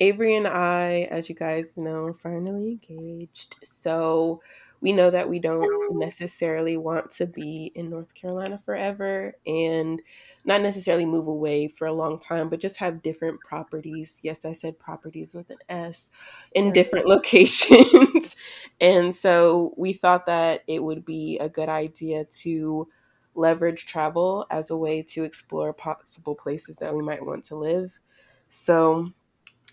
Avery and I, as you guys know, are finally engaged. So we know that we don't necessarily want to be in North Carolina forever and not necessarily move away for a long time, but just have different properties. Yes, I said properties with an S in different locations. And so we thought that it would be a good idea to leverage travel as a way to explore possible places that we might want to live. So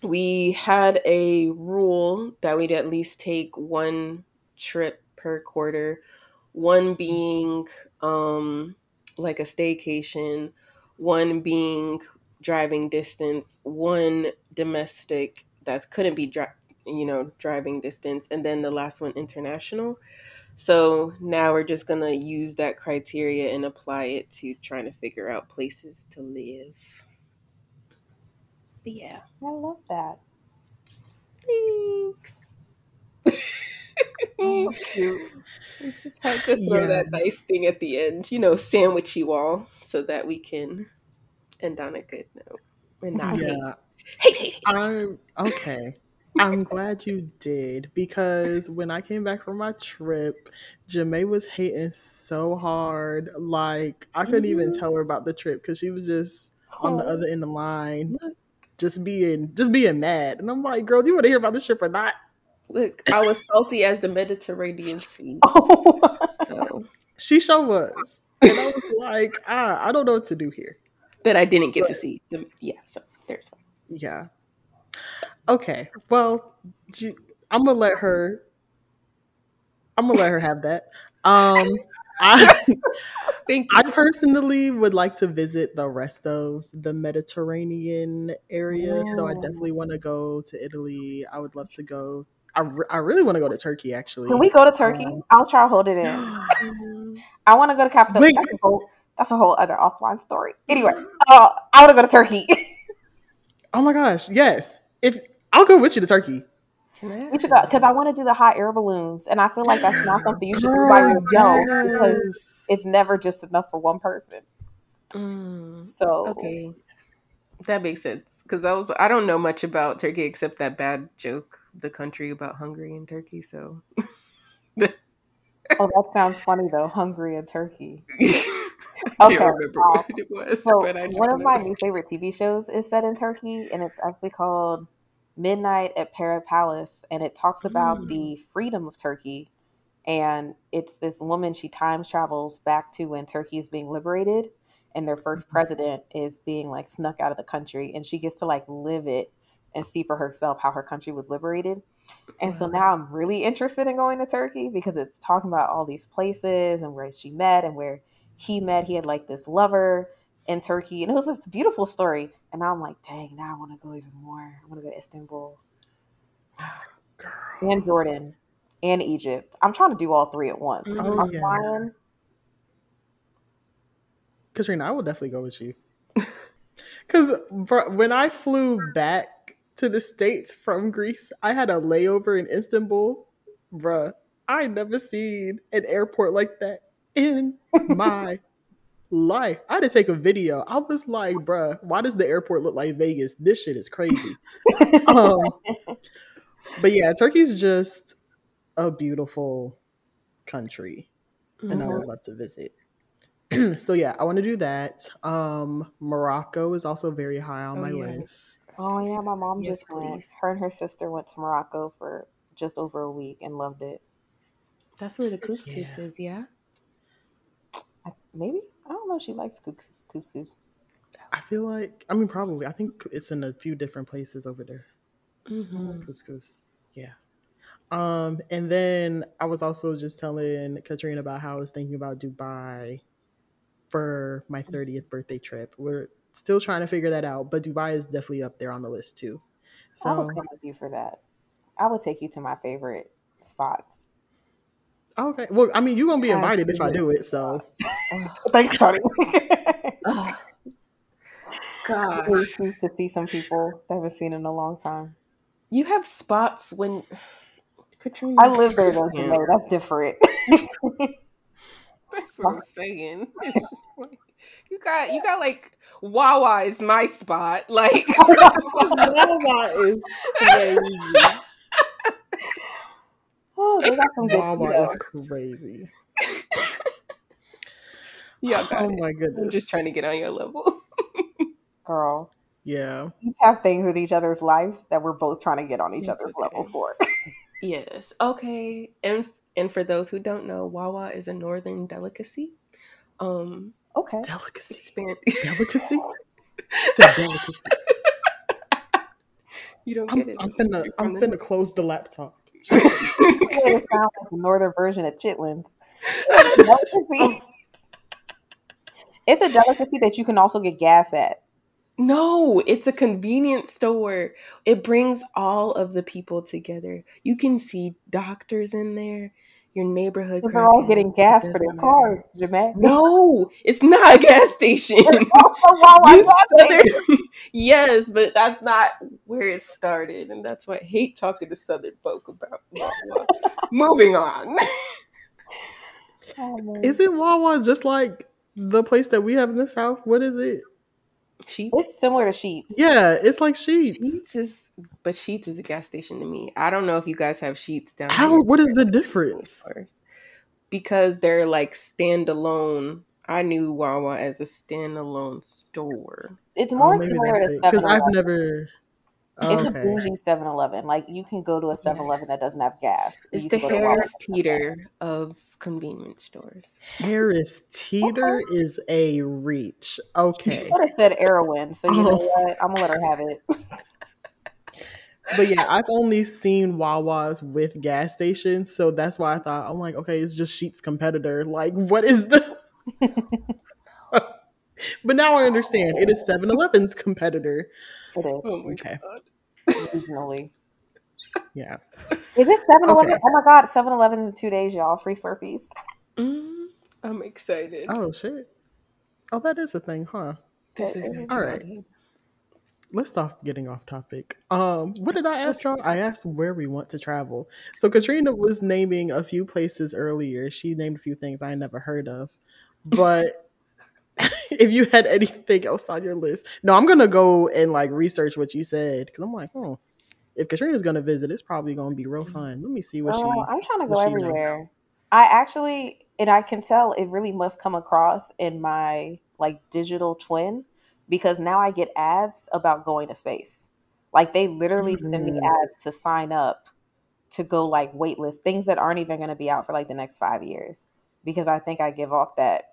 we had a rule that we'd at least take one trip per quarter, one being um, like a staycation, one being driving distance, one domestic that couldn't be dri- you know driving distance, and then the last one international. So now we're just gonna use that criteria and apply it to trying to figure out places to live. But yeah. I love that. Thanks. Oh, cute. We just had to throw Yeah. that nice thing at the end, you know, sandwich you all so that we can end on a good note and not Yeah. hate. Hate, hate, hate. I'm okay. I'm glad you did because when I came back from my trip, Jamae was hating so hard. Like I couldn't even Mhm. tell her about the trip because she was just on the Oh, other end of the line, just being just being mad. And I'm like, girl, do you want to hear about the trip or not? look, I was salty as the Mediterranean Sea. Oh. So She sure was. And I was like, ah, I don't know what to do here. that I didn't get to see. The, yeah, so there's one. Yeah. Okay. Well, I'm gonna let her. I'm gonna let her have that. Um, I. I personally would like to visit the rest of the Mediterranean area. So I definitely want to go to Italy. I would love to go. I, re- I really want to go to Turkey actually. Can we go to Turkey? Um, I'll try to hold it in. I want to go to Cappadocia. That's a whole, that's a whole other offline story. Anyway, uh, I want to go to Turkey. Oh my gosh, yes. If I'll go with you to Turkey. Can we should go because I want to do the hot air balloons, and I feel like that's not something you should do by Girl, yourself because it's never just enough for one person. Mm, So okay, that makes sense. Because I was I don't know much about Turkey except that bad joke, the country about Hungary and Turkey. So oh, that sounds funny though. Hungary and Turkey. I Okay, can't remember um, what it was, So but I just one of my new favorite TV shows is set in Turkey, and it's actually called Midnight at Pera Palace, and it talks about Mm. the freedom of Turkey. And it's this woman she time travels back to when Turkey is being liberated, and their first Mhm. president is being like snuck out of the country, and she gets to like live it and see for herself how her country was liberated. And so now I'm really interested in going to Turkey because it's talking about all these places and where she met and where he met. He had like this lover in Turkey, and it was this beautiful story. And I'm like, dang, now I want to go even more. I want to go to Istanbul Girl. and Jordan and Egypt. I'm trying to do all three at once. 'cause Oh, I'm yeah. flying. Katrina, I will definitely go with you. Because when I flew back to the States from Greece, I had a layover in Istanbul. Bruh, I never seen an airport like that in my life. I had to take a video. I was like, bruh, why does the airport look like Vegas? This shit is crazy. um, but yeah, Turkey's just a beautiful country and I would love to visit. so yeah, I want to do that. Um, Morocco is also very high on Oh, my yeah. list. Oh yeah, my mom Yes, just went. please. Her and her sister went to Morocco for just over a week and loved it. That's where the couscous Yeah. is, yeah. I, maybe I don't know. if She likes couscous. couscous. I feel like I mean probably I think it's in a few different places over there. Mm-hmm. Couscous, yeah. Um, and then I was also just telling Katrina about how I was thinking about Dubai for my 30th birthday trip. We're still trying to figure that out, but Dubai is definitely up there on the list too. So I would come with you for that. I would take you to my favorite spots. Okay, well, I mean, you're gonna be invited if I do it. So Thanks, Tony. Oh, God. Really cute to see some people that I haven't seen in a long time. You have spots when Katrina. I live there though, Yeah. Janae. That's different. That's what I'm saying. It's just like, you got you got like Wawa is my spot. Like Wawa is crazy. Oh, they got some good Wawa keto. is crazy. yeah, got Oh it. my I'm just trying to get on your level. girl. Yeah. Each have things in each other's lives that we're both trying to get on each It's other's okay. level for. Yes. Okay. And and for those who don't know, Wawa is a northern delicacy. Um, okay. Delicacy. expand. Delicacy? She said delicacy. you don't I'm, get it. I'm finna You're I'm from the finna close the laptop. It sounds like the northern version of chitlins. It's a. It's a delicacy that you can also get gas at. No, it's a convenience store. It brings all of the people together. You can see doctors in there, your neighborhood. They're all getting gas for their cars, Jamae. No, it's not a gas station. also Wawa You gas station. Southern- yes, but that's not where it started, and that's why I hate talking to Southern folk about Wawa. Moving on. Oh, man. Isn't Wawa just like the place that we have in the South? What is it? Sheetz. It's similar to Sheetz. Yeah, it's like Sheetz. Sheetz is, but Sheetz is a gas station to me. I don't know if you guys have Sheetz down How here. what is the difference? Because they're like standalone. I knew Wawa as a standalone store. Oh, it's Oh, more maybe similar to. Because I've never It's a okay. bougie 7 Eleven. Like, you can go to a 7 Eleven Yes. that doesn't have gas. It's the can go to Wawa Harris that doesn't have gas. Teeter of convenience stores. Harris Teeter is a reach. Okay. Could have said Erewhon, so you know Oh. what? I'm gonna let her have it. but yeah, I've only seen Wawa's with gas stations, so that's why I thought I'm like, okay, it's just Sheetz competitor. Like, what is the? but now I understand. It is 7-Eleven's competitor. It is Oh my Okay. god. Regionally. Yeah. Is this 7 Eleven? Okay. Oh my god, 7 Elevens in two days, y'all. Free Slurpees. Mm, I'm excited. Oh shit. Oh, that is a thing, huh? this is It- it- All right. Let's stop getting off topic. Um, what did I ask y'all? I asked where we want to travel. So Katrina was naming a few places earlier. She named a few things I never heard of. But if you had anything else on your list, no, I'm gonna go and like research what you said because I'm like, hmm, if Katrina's gonna visit, it's probably gonna be real fun. Let me see what Oh, she. I'm trying to go everywhere. I actually, and I can tell it really must come across in my like digital twin because now I get ads about going to space. Like they literally send me Mm. ads to sign up to go like waitlist things that aren't even going to be out for like the next five years because I think I give off that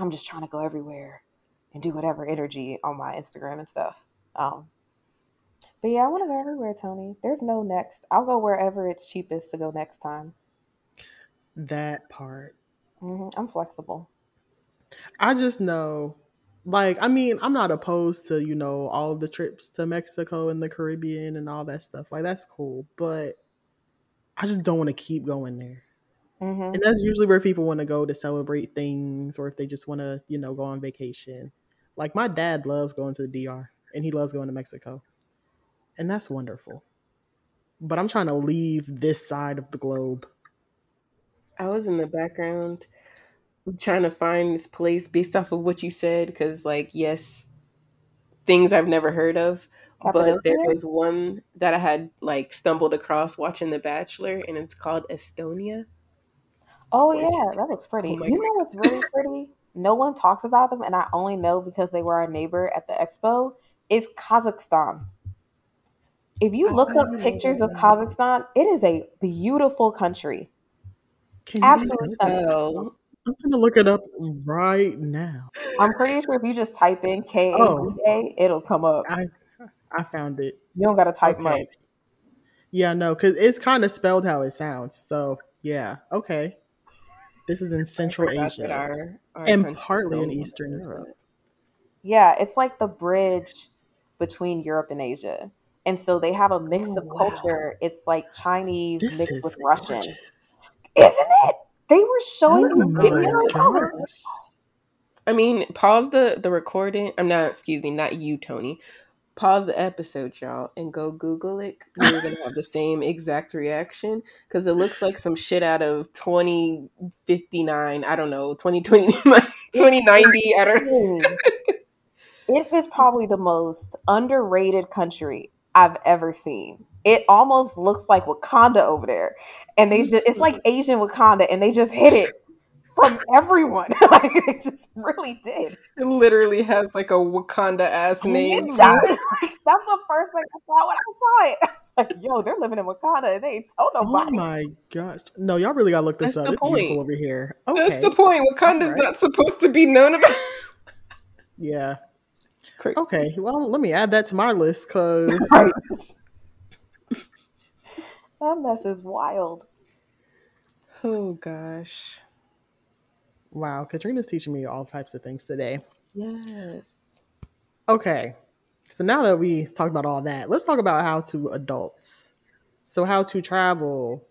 I'm just trying to go everywhere and do whatever energy on my Instagram and stuff. Um, but yeah, I want to go everywhere, Tony. There's no next. I'll go wherever it's cheapest to go next time. That part. hmm I'm flexible. I just know, like, I mean, I'm not opposed to, you know, all the trips to Mexico and the Caribbean and all that stuff. Like, that's cool. But I just don't want to keep going there. Hmm And that's usually where people want to go to celebrate things or if they just want to, you know, go on vacation. Like, my dad loves going to the DR and he loves going to Mexico. And that's wonderful. But I'm trying to leave this side of the globe. I was in the background trying to find this place based off of what you said because, like, yes, things I've never heard of, but there was one that I had like stumbled across watching The Bachelor, and it's called Estonia. It's Oh yeah, that looks pretty. Oh my You know what's really pretty? No one talks about them, and I only know because they were our neighbor at the expo. Is Kazakhstan. If you look up pictures of Kazakhstan, it is a beautiful country. Can Absolutely spell stunning. Oh, I'm going to look it up right now. I'm pretty sure if you just type in oh. K A Z Oh, it'll come up. I I found it. You don't gotta type Okay. much. Yeah, no, because it's kind of spelled how it sounds. So yeah, okay. This is in Central Asia our our and partly in Eastern that Europe. Yeah, it's like the bridge between Europe and Asia. And so they have a mix Oh of wow! culture. It's like Chinese This mixed with is Russian. Isn't it? They were showing Oh me my I mean, pause the the recording. I'm not. Excuse me, not you, Tony. Pause the episode, y'all, and go Google it. You're gonna have the same exact reaction because it looks like some shit out of 2059. I don't know, 2020, 2090. I don't. is. It is probably the most underrated country I've ever seen. It almost looks like Wakanda over there. And they just it's like Asian Wakanda and they just hit it from everyone. like they just really did. It literally has like a Wakanda ass It name does. too. That's the first thing I thought when I saw it. I was like, yo, they're living in Wakanda and they ain't told Oh my gosh. No, y'all really gotta look this That's up. the It's point. over here. That's the point. Wakanda's right. not supposed to be known about. Yeah. Crazy. Okay. Well, let me add that to my list because That mess is wild. Oh gosh. Wow, Katrina's teaching me all types of things today. Yes. Okay. So now that we talked about all that, let's talk about how to adults. So how to travel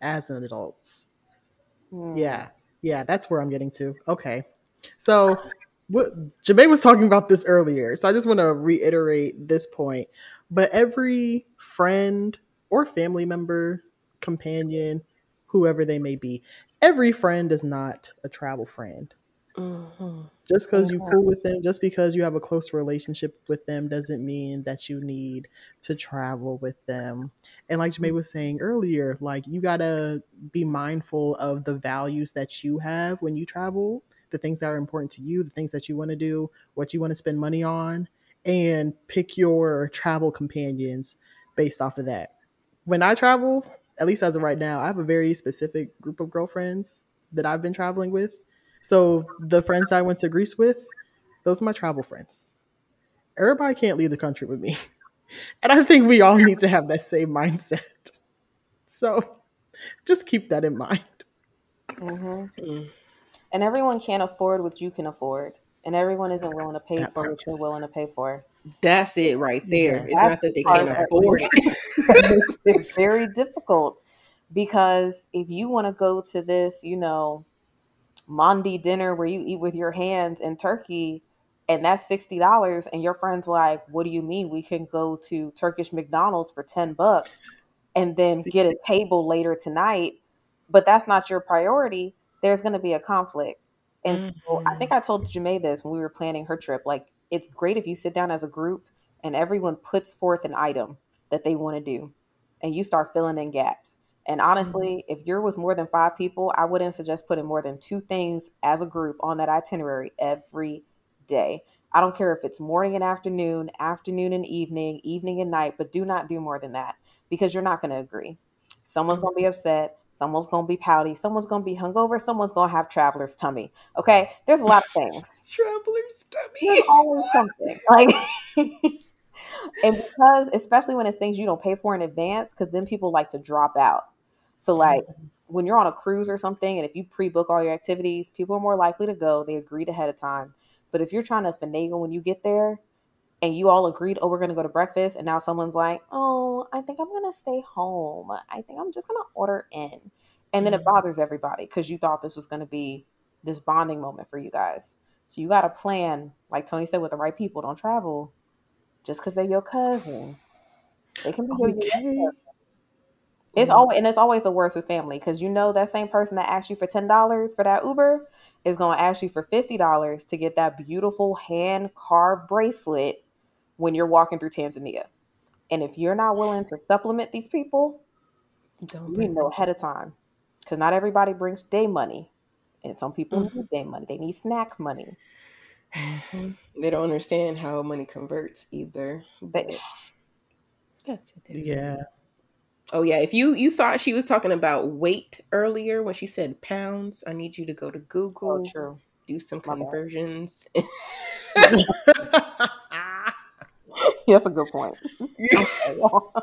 as an adult. Hmm. Yeah. Yeah, that's where I'm getting to. Okay. So what Jamae was talking about this earlier. So I just want to reiterate this point. But every friend or family member, companion, whoever they may be, every friend is not a travel friend. hmm Just because you Mhm. cool with them, just because you have a close relationship with them, doesn't mean that you need to travel with them. And like Jamae was saying earlier, like you gotta be mindful of the values that you have when you travel, the things that are important to you, the things that you want to do, what you want to spend money on, and pick your travel companions based off of that. When I travel, at least as of right now, I have a very specific group of girlfriends that I've been traveling with. So the friends I went to Greece with, those are my travel friends. Everybody can't leave the country with me. And I think we all need to have that same mindset. So just keep that in mind. hmm Mm. And everyone can't afford what you can afford, and everyone isn't willing to pay That for what you're willing to pay for. That's it right there. Yeah. It's not that they can't afford it. makes it very difficult because if you want to go to this, you know, Mondi dinner where you eat with your hands in Turkey and that's $60 and your friend's like, "What do you mean we can go to Turkish McDonald's for 10 bucks and then get a table later tonight?" But that's not your priority. There's going to be a conflict. And so I Mhm. think I told Janae this when we were planning her trip. Like, it's great if you sit down as a group and everyone puts forth an item that they want to do and you start filling in gaps. And honestly, mm-hmm. if you're with more than five people, I wouldn't suggest putting more than two things as a group on that itinerary every day. I don't care if it's morning and afternoon, afternoon and evening, evening and night, but do not do more than that because you're not going to agree. Someone's going to be mm-hmm. upset. Someone's going to be pouty. Someone's going to be hungover. Someone's going to have traveler's tummy. Okay. There's a lot of things. Traveler's tummy. There's always something. Like, and because, especially when it's things you don't pay for in advance, because then people like to drop out. So, like, when you're on a cruise or something, and if you pre book all your activities, people are more likely to go. They agreed ahead of time. But if you're trying to finagle when you get there, and you all agreed, oh, we're going to go to breakfast, and now someone's like, oh, I think I'm going to stay home. I think I'm just going to order in. And then it Mhm. bothers everybody because you thought this was going to be this bonding moment for you guys. So you got to plan, like Tony said, with the right people. Don't travel just because they're your cousin. They can be your, your Okay. it's always and it's always the worst with family because you know that same person that asked you for ten dollars for that Uber is going to ask you for fifty dollars to get that beautiful hand carved bracelet when you're walking through Tanzania. And if you're not willing to supplement these people, Don't you bring need to know ahead of time because not everybody brings day money, and some people Mhm. need day money. They need snack money. Mhm. They don't understand how money converts either. They, But that's a. Yeah. Oh yeah, if you you thought she was talking about weight earlier when she said pounds, I need you to go to oh, Google, true. do some conversions. That's a good point.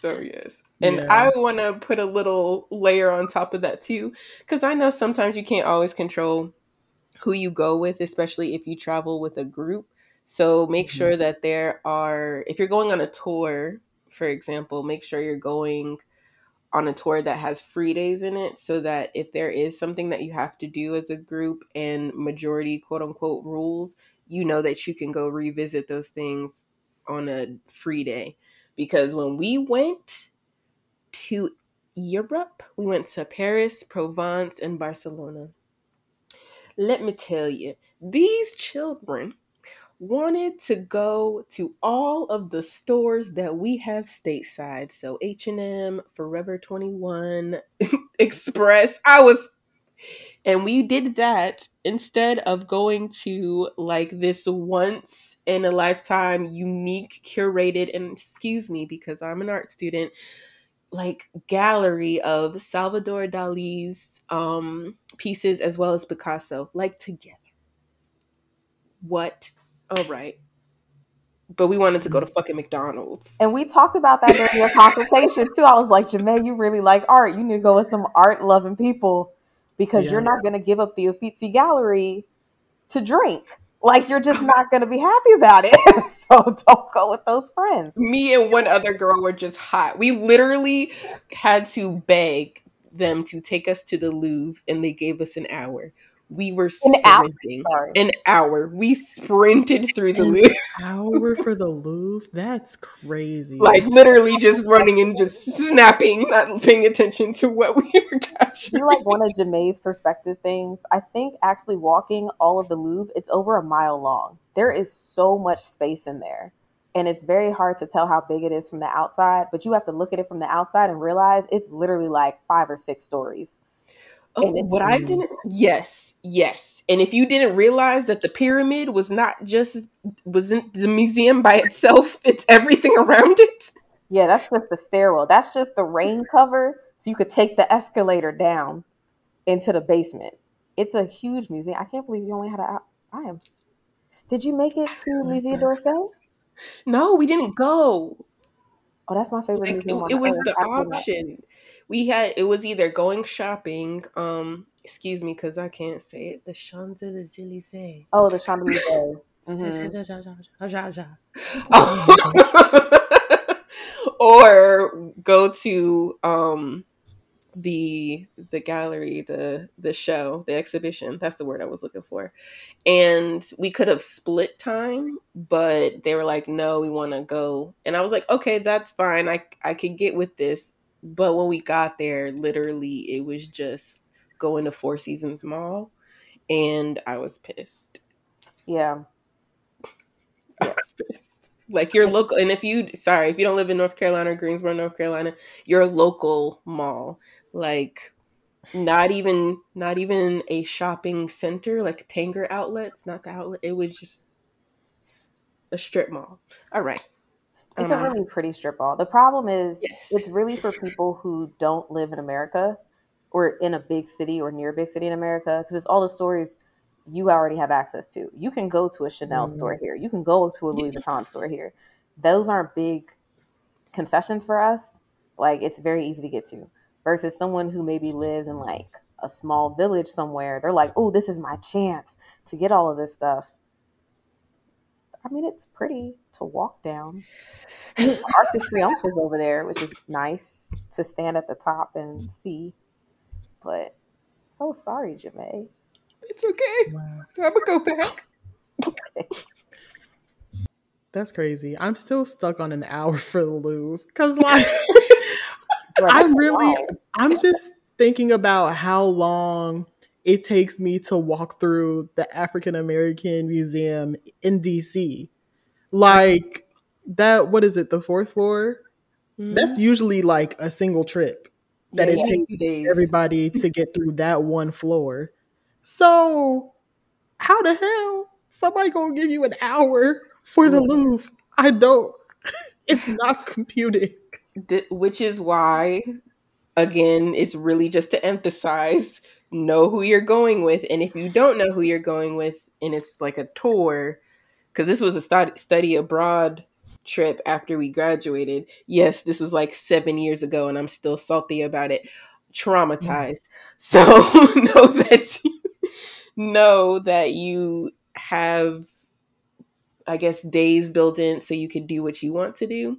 So yes and Yeah. i want to put a little layer on top of that too because i know sometimes you can't always control who you go with especially if you travel with a group so make Mhm. sure that there are if you're going on a tour for example make sure you're going on a tour that has free days in it so that if there is something that you have to do as a group and majority quote unquote rules you know that you can go revisit those things on a free day because when we went to Europe, we went to Paris, Provence, and Barcelona. Let me tell you, these children wanted to go to all of the stores that we have stateside. So H&M, Forever 21, Express. I was and we did that instead of going to like this once in a lifetime unique curated and excuse me because I'm an art student like gallery of Salvador Dali's um pieces as well as Picasso like together. What? All right. But we wanted to go to fucking McDonald's. And we talked about that during your consultation too. I was like, Janae, you really like art. You need to go with some art loving people because Yeah. you're not going to give up the Uffizi Gallery to drink. Like, you're just not going to be happy about it. so don't go with those friends. me and one other girl were just hot. We literally had to beg them to take us to the Louvre, and they gave us an hour. We were An hour? Sorry. An hour. We sprinted through the An Louvre, hour for the Louvre? That's crazy. like literally just running and just snapping, not paying attention to what we were capturing. You like one of Janae's perspective things. I think actually walking all of the Louvre, it's over a mile long. There is so much space in there. And it's very hard to tell how big it is from the outside, but you have to look at it from the outside and realize it's literally like five or six stories. Oh, what I didn't. Yes, yes. And if you didn't realize that the pyramid was not just wasn't the museum by itself, it's everything around it. Yeah, that's just the stairwell. That's just the rain cover, so you could take the escalator down into the basement. It's a huge museum. I can't believe you only had a. I am. Did you make it to Musée d'Orsay? No, we didn't go. Oh, that's my favorite Like, museum it, it was the option. We had it was either going shopping. Um, excuse me, because I can't say it. The Champs Elysees. Oh, the Champs Elysees. or go to um the the gallery the the show the exhibition that's the word i was looking for and we could have split time but they were like no we want to go and i was like okay that's fine i i could get with this but when we got there literally it was just going to four seasons mall and i was pissed Yeah. I pissed. Like your local, and if you, sorry, if you don't live in North Carolina or Greensboro, North Carolina, your local mall, like not even, not even a shopping center, like Tanger outlets, not the outlet. It was just a strip mall. All right. It's a really pretty strip mall. The problem is Yes. it's really for people who don't live in America or in a big city or near a big city in America because it's all the stories you already have access to. You can go to a Chanel store mm-hmm. here. You can go to a Louis Vuitton store here. Those aren't big concessions for us. Like it's very easy to get to. Versus someone who maybe lives in like a small village somewhere. They're like, "Oh, this is my chance to get all of this stuff." I mean, it's pretty to walk down. Arc de Triomphe is over there, which is nice to stand at the top and see. But so sorry, Jamae. It's okay. Wow. I'm gonna go back. That's crazy. I'm still stuck on an hour for the Louvre because, like, I'm really. I'm just thinking about how long it takes me to walk through the African American Museum in DC. Like that, what is it? The fourth floor. Hmm? That's usually like a single trip that Yeah, it yeah. takes everybody to get through that one floor. So, how the hell somebody gonna give you an hour for the. Louvre? I don't. It's not computing. Which is why again it's really just to emphasize know who you're going with and if you don't know who you're going with and it's like a tour because this was a study, study abroad trip after we graduated. Yes this was like seven years ago and i'm still salty about it. Traumatized. So know that you know that you have i guess days built in so you can do what you want to do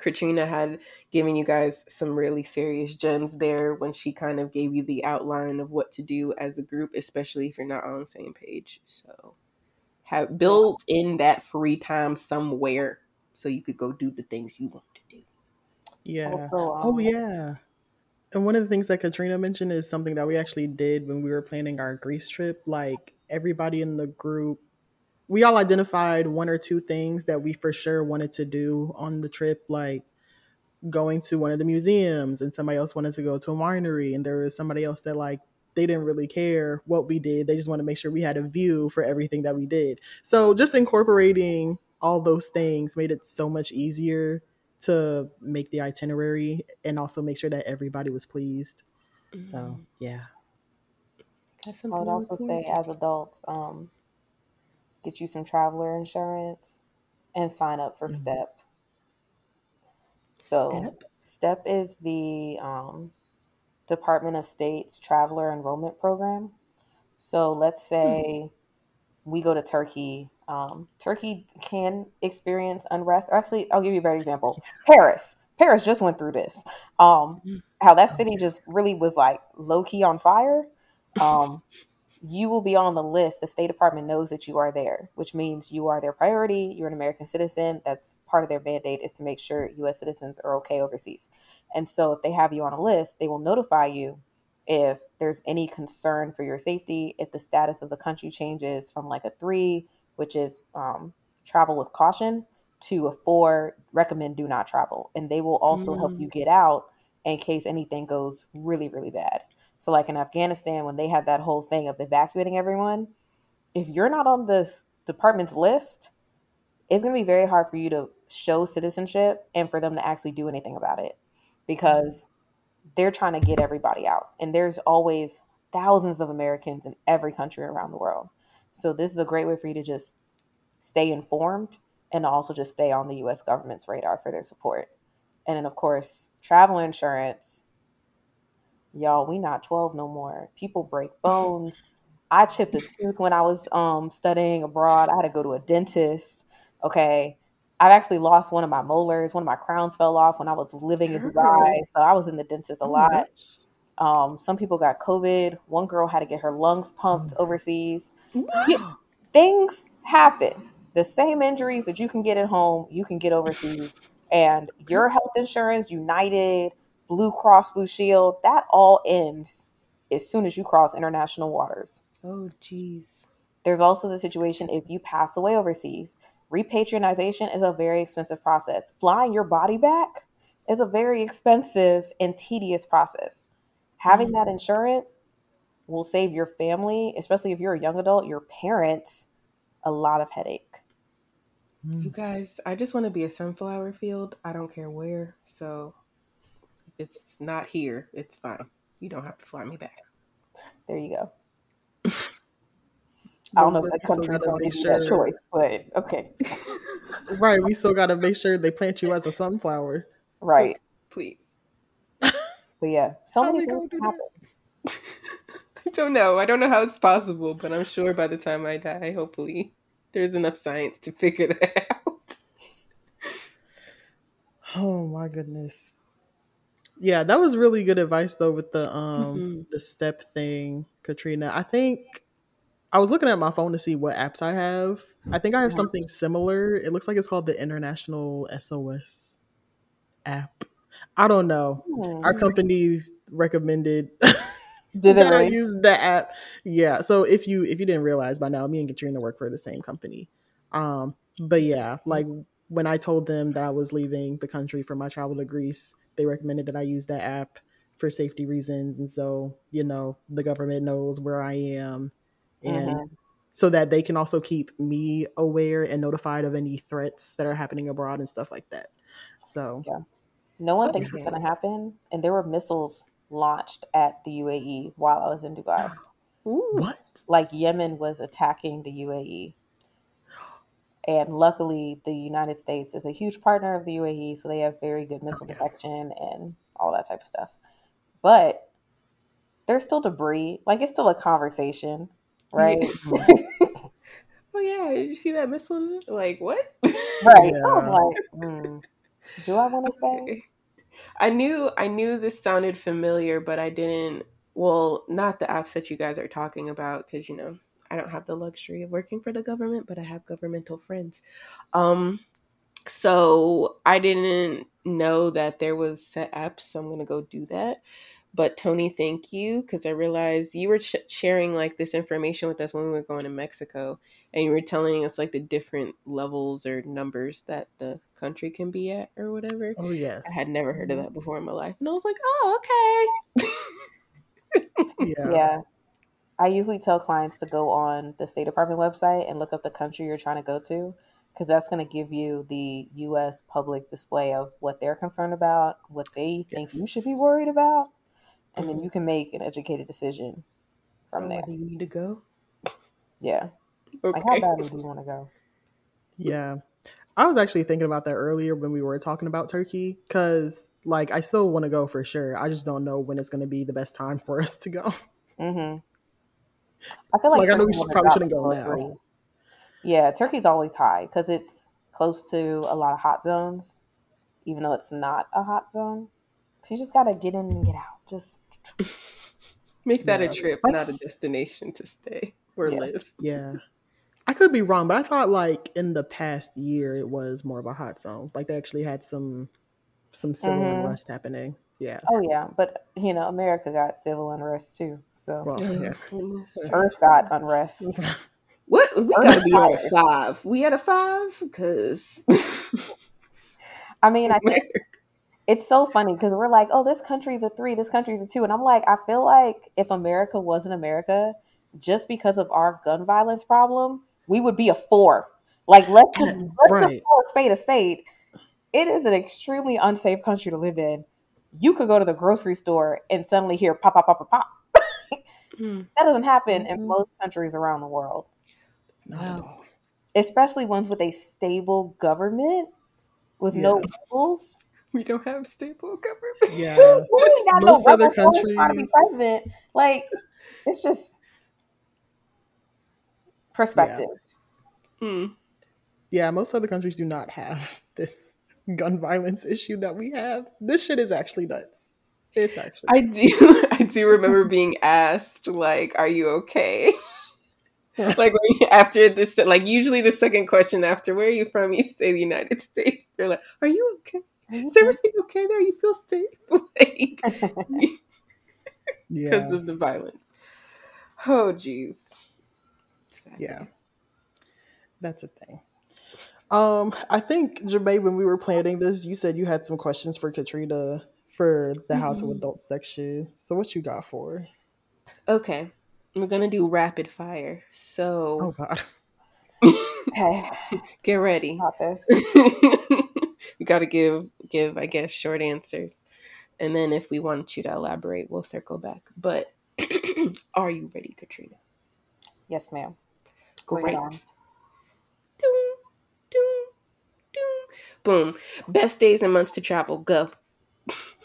Katrina had given you guys some really serious gems there when she kind of gave you the outline of what to do as a group, especially if you're not on the same page. So, have build in that free time somewhere so you could go do the things you want to do. Yeah. Also, Oh um, yeah. And one of the things that Katrina mentioned is something that we actually did when we were planning our Greece trip. Like everybody in the group, we all identified one or two things that we for sure wanted to do on the trip, like going to one of the museums, and somebody else wanted to go to a winery, and there was somebody else that like they didn't really care what we did. They just want to make sure we had a view for everything that we did. So just incorporating all those things made it so much easier to make the itinerary and also make sure that everybody was pleased. So yeah. I would also say, as adults, um, get you some traveler insurance and sign up for Mhm. STEP. So, Step. STEP is the um, Department of State's traveler enrollment program. So, let's say we go to Turkey. Um, Turkey can experience unrest. Or actually, I'll give you a better example. Paris. Paris just went through this. Um, Mm. how that city just really was like low key on fire. Um, you will be on the list. The State Department knows that you are there, which means you are their priority. You're an American citizen. That's part of their mandate is to make sure U.S. citizens are okay overseas. And so, if they have you on a list, they will notify you if there's any concern for your safety, if the status of the country changes from like a three, which is um, travel with caution, to a four, recommend do not travel. And they will also help Mm. you get out in case anything goes really, really bad. So, like in Afghanistan, when they had that whole thing of evacuating everyone, if you're not on this department's list, it's going to be very hard for you to show citizenship and for them to actually do anything about it because they're trying to get everybody out. And there's always thousands of Americans in every country around the world. So, this is a great way for you to just stay informed and also just stay on the US government's radar for their support. And then, of course, travel insurance. Y'all, we not 12 no more. People break bones. I chipped a tooth when I was um, studying abroad. I had to go to a dentist. Okay. I've actually lost one of my molars. One of my crowns fell off when I was living in Dubai. So I was in the dentist a Oh, lot. Um, some people got COVID. One girl had to get her lungs pumped Oh. overseas. Yeah, things happen. The same injuries that you can get at home, you can get overseas. And your health insurance, United, Blue Cross Blue Shield, that all ends as soon as you cross international waters. Oh, jeez. There's also the situation if you pass away overseas. Repatriation is a very expensive process. Flying your body back is a very expensive and tedious process. Having mm. that insurance will save your family, especially if you're a young adult, your parents, a lot of headache. You mm. guys, I just want to be a sunflower field. I don't care where. So if it's not here, it's fine. You don't have to fly me back. There you go. I don't know if But that we country's gotta going to make give you that choice, but okay. Right, we still got to make sure they plant you as a sunflower. Right. Please. But yeah, so How many things do happen. I don't know. I don't know how it's possible, but I'm sure by the time I die, hopefully, there's enough science to figure that out. Oh my goodness. Yeah, that was really good advice though with the um Mhm. the step thing, Katrina. I think I was looking at my phone to see what apps I have. I think I have something similar. It looks like it's called the International SOS app. I don't know. Our Hmm. company recommended Did that I use that app. Yeah. So if you if you didn't realize by now, me and Katrina work for the same company. Um, but yeah, like when I told them that I was leaving the country for my travel to Greece, they recommended that I use that app for safety reasons, and so you know the government knows where I am, and Mhm. so that they can also keep me aware and notified of any threats that are happening abroad and stuff like that. So Yeah. No one thinks it's going to happen. And there were missiles launched at the UAE while I was in Dubai. Ooh. what? Like Yemen was attacking the UAE. And luckily, the United States is a huge partner of the UAE, so they have very good missile Okay. detection and all that type of stuff. But there's still debris. Like it's still a conversation, right? Oh yeah, did you see that missile? Like what? right. I was like, hmm, do I want to say? I knew I knew this sounded familiar, but I didn't. Well, not the apps that you guys are talking about, because you know I don't have the luxury of working for the government, but I have governmental friends. Um, so I didn't know that there was set apps, so I'm gonna go do that. But Tony, thank you, because I realized you were ch- sharing like this information with us when we were going to Mexico, and you were telling us like the different levels or numbers that the country can be at or whatever. Oh yes. I had never heard of that before in my life. And I was like, oh, okay. Yeah. Yeah. I usually tell clients to go on the State Department website and look up the country you're trying to go to because that's going to give you the U.S. public display of what they're concerned about, what they think you should be worried about, and then Mhm. you can make an educated decision from there. Do you need to go? Yeah. Okay. Like, how badly do you want to go? Yeah. I was actually thinking about that earlier when we were talking about Turkey because, like, I still want to go for sure. I just don't know when it's going to be the best time for us to go. hmm I feel like, Like, I know we Turkey should- probably shouldn't go World now. Three. Yeah, Turkey's always high because it's close to a lot of hot zones, even though it's not a hot zone. So you just gotta get in and get out. Just Make that Yeah. a trip, not a destination to stay or Yeah. live. Yeah. I could be wrong, but I thought, like, in the past year, it was more of a hot zone. Like, they actually had some some civil Mhm. unrest happening. Yeah. oh yeah, but you know America got civil unrest too. So Well, mm-hmm. yeah. Mm-hmm. Earth got unrest. What? We Earth gotta be got at five. We at a five? Because. I mean, I think it's so funny because we're like, oh, this country's a three, this country's a two, and I'm like, I feel like if America wasn't America, just because of our gun violence problem, we would be a four. Like let's just mm, let's Right. just call a spade a spade. It is an extremely unsafe country to live in. You could go to the grocery store and suddenly hear pop pop pop pop pop. Mm. That doesn't happen in Mhm. most countries around the world. Wow. especially ones with a stable government with no rules. We don't have stable government. Yeah. we ain't got Most no other rebel force to be countries- president. Like, it's just perspective. Mm. Yeah, most other countries do not have this gun violence issue that we have. This shit is actually nuts. It's actually I do. I do remember being asked, like, "Are you okay?" like after this, like usually the second question after, "Where are you from?" You say the United States. They're like, "Are you okay? Is everything okay there? You feel safe?" like yeah. because of the violence. Oh, jeez. Yeah. That's a thing. Um, I think Jamae, when we were planning this, you said you had some questions for Katrina for the How to Mhm. Adult section. So what you got for? Okay, we're gonna do rapid fire. So, Oh So God. Okay, get ready. got this. we got to give give I guess short answers, and then if we want you to elaborate, we'll circle back. But are you ready, Katrina? Yes, ma'am. Bring it Great. Boom. Best days and months to travel. Go.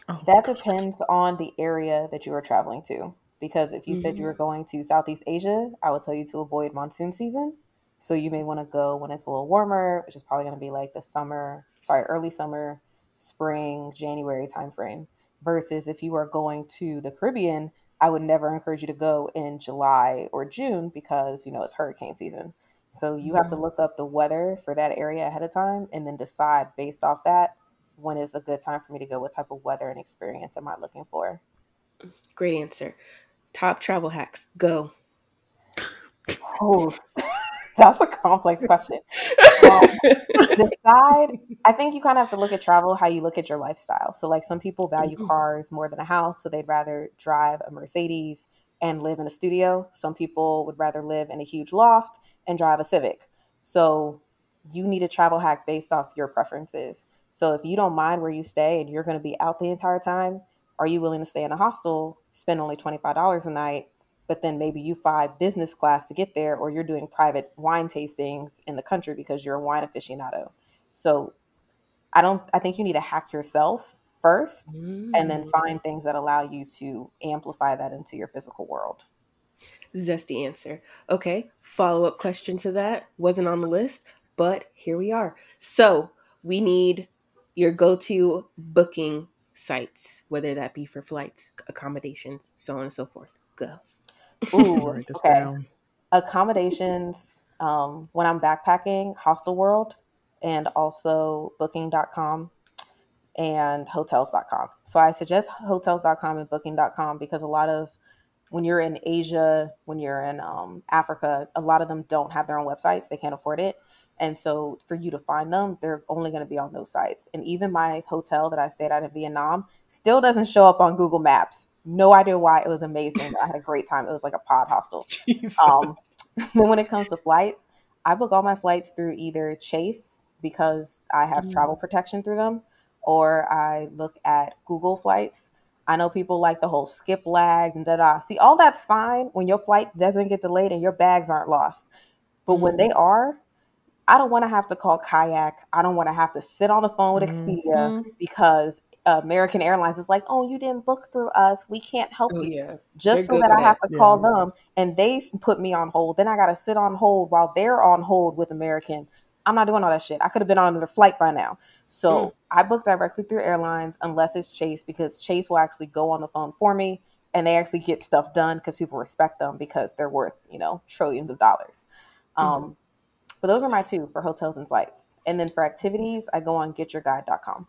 Oh, That depends on the area that you are traveling to. Because if you said you Mhm. were going to Southeast Asia, I would tell you to avoid monsoon season. So you may want to go when it's a little warmer, which is probably going to be like the summer, sorry, early summer, spring, January timeframe. Versus if you are going to the Caribbean, I would never encourage you to go in July or June because, you know, it's hurricane season. So you have to Mhm. look up the weather for that area ahead of time and then decide based off that when is a good time for me to go, what type of weather and experience am I looking for? Great answer. Top travel hacks. Go. Oh, that's a complex question. Um, decide. I think you kind of have to look at travel how you look at your lifestyle. So, like some people value Mhm. cars more than a house, so they'd rather drive a Mercedes and live in a studio. Some people would rather live in a huge loft and drive a Civic. So, you need a travel hack based off your preferences. So, if you don't mind where you stay and you're going to be out the entire time, are you willing to stay in a hostel, spend only $25 a night, but then maybe you fly business class to get there, or you're doing private wine tastings in the country because you're a wine aficionado. So I don't I think you need to hack yourself first and then Mm. find things that allow you to amplify that into your physical world. Zesty answer. Okay, follow up question to that. Wasn't on the list, but here we are. So we need your go to booking sites, whether that be for flights, accommodations, so on and so forth. Go. Ooh, Write okay. down. Accommodations, um, when I'm backpacking, Hostel World and also booking.com and hotels.com. So I suggest hotels.com and booking.com because a lot of when you're in Asia, when you're in um, Africa, a lot of them don't have their own websites. They can't afford it. And so for you to find them, they're only going to be on those sites. And even my hotel that I stayed at in Vietnam still doesn't show up on Google Maps. No idea why. It was amazing. I had a great time. It was like a pod hostel. Um, when it comes to flights, I book all my flights through either Chase because I have Mm. travel protection through them, or I look at Google Flights. I know people like the whole skip lag and da da. See, all that's fine when your flight doesn't get delayed and your bags aren't lost. But when Mm. they are, I don't want to have to call Kayak. I don't want to have to sit on the phone with. Expedia because American Airlines is like, oh, you didn't book through us. We can't help Oh, you yeah. just They're so that I have to call Yeah. them and they put me on hold. Then I got to sit on hold while they're on hold with American. I'm not doing all that shit. I could have been on another flight by now. So Mm. I book directly through airlines unless it's Chase because Chase will actually go on the phone for me and they actually get stuff done because people respect them because they're worth, you know, trillions of dollars. Um, But those are my two for hotels and flights. And then for activities, I go on getyourguide.com.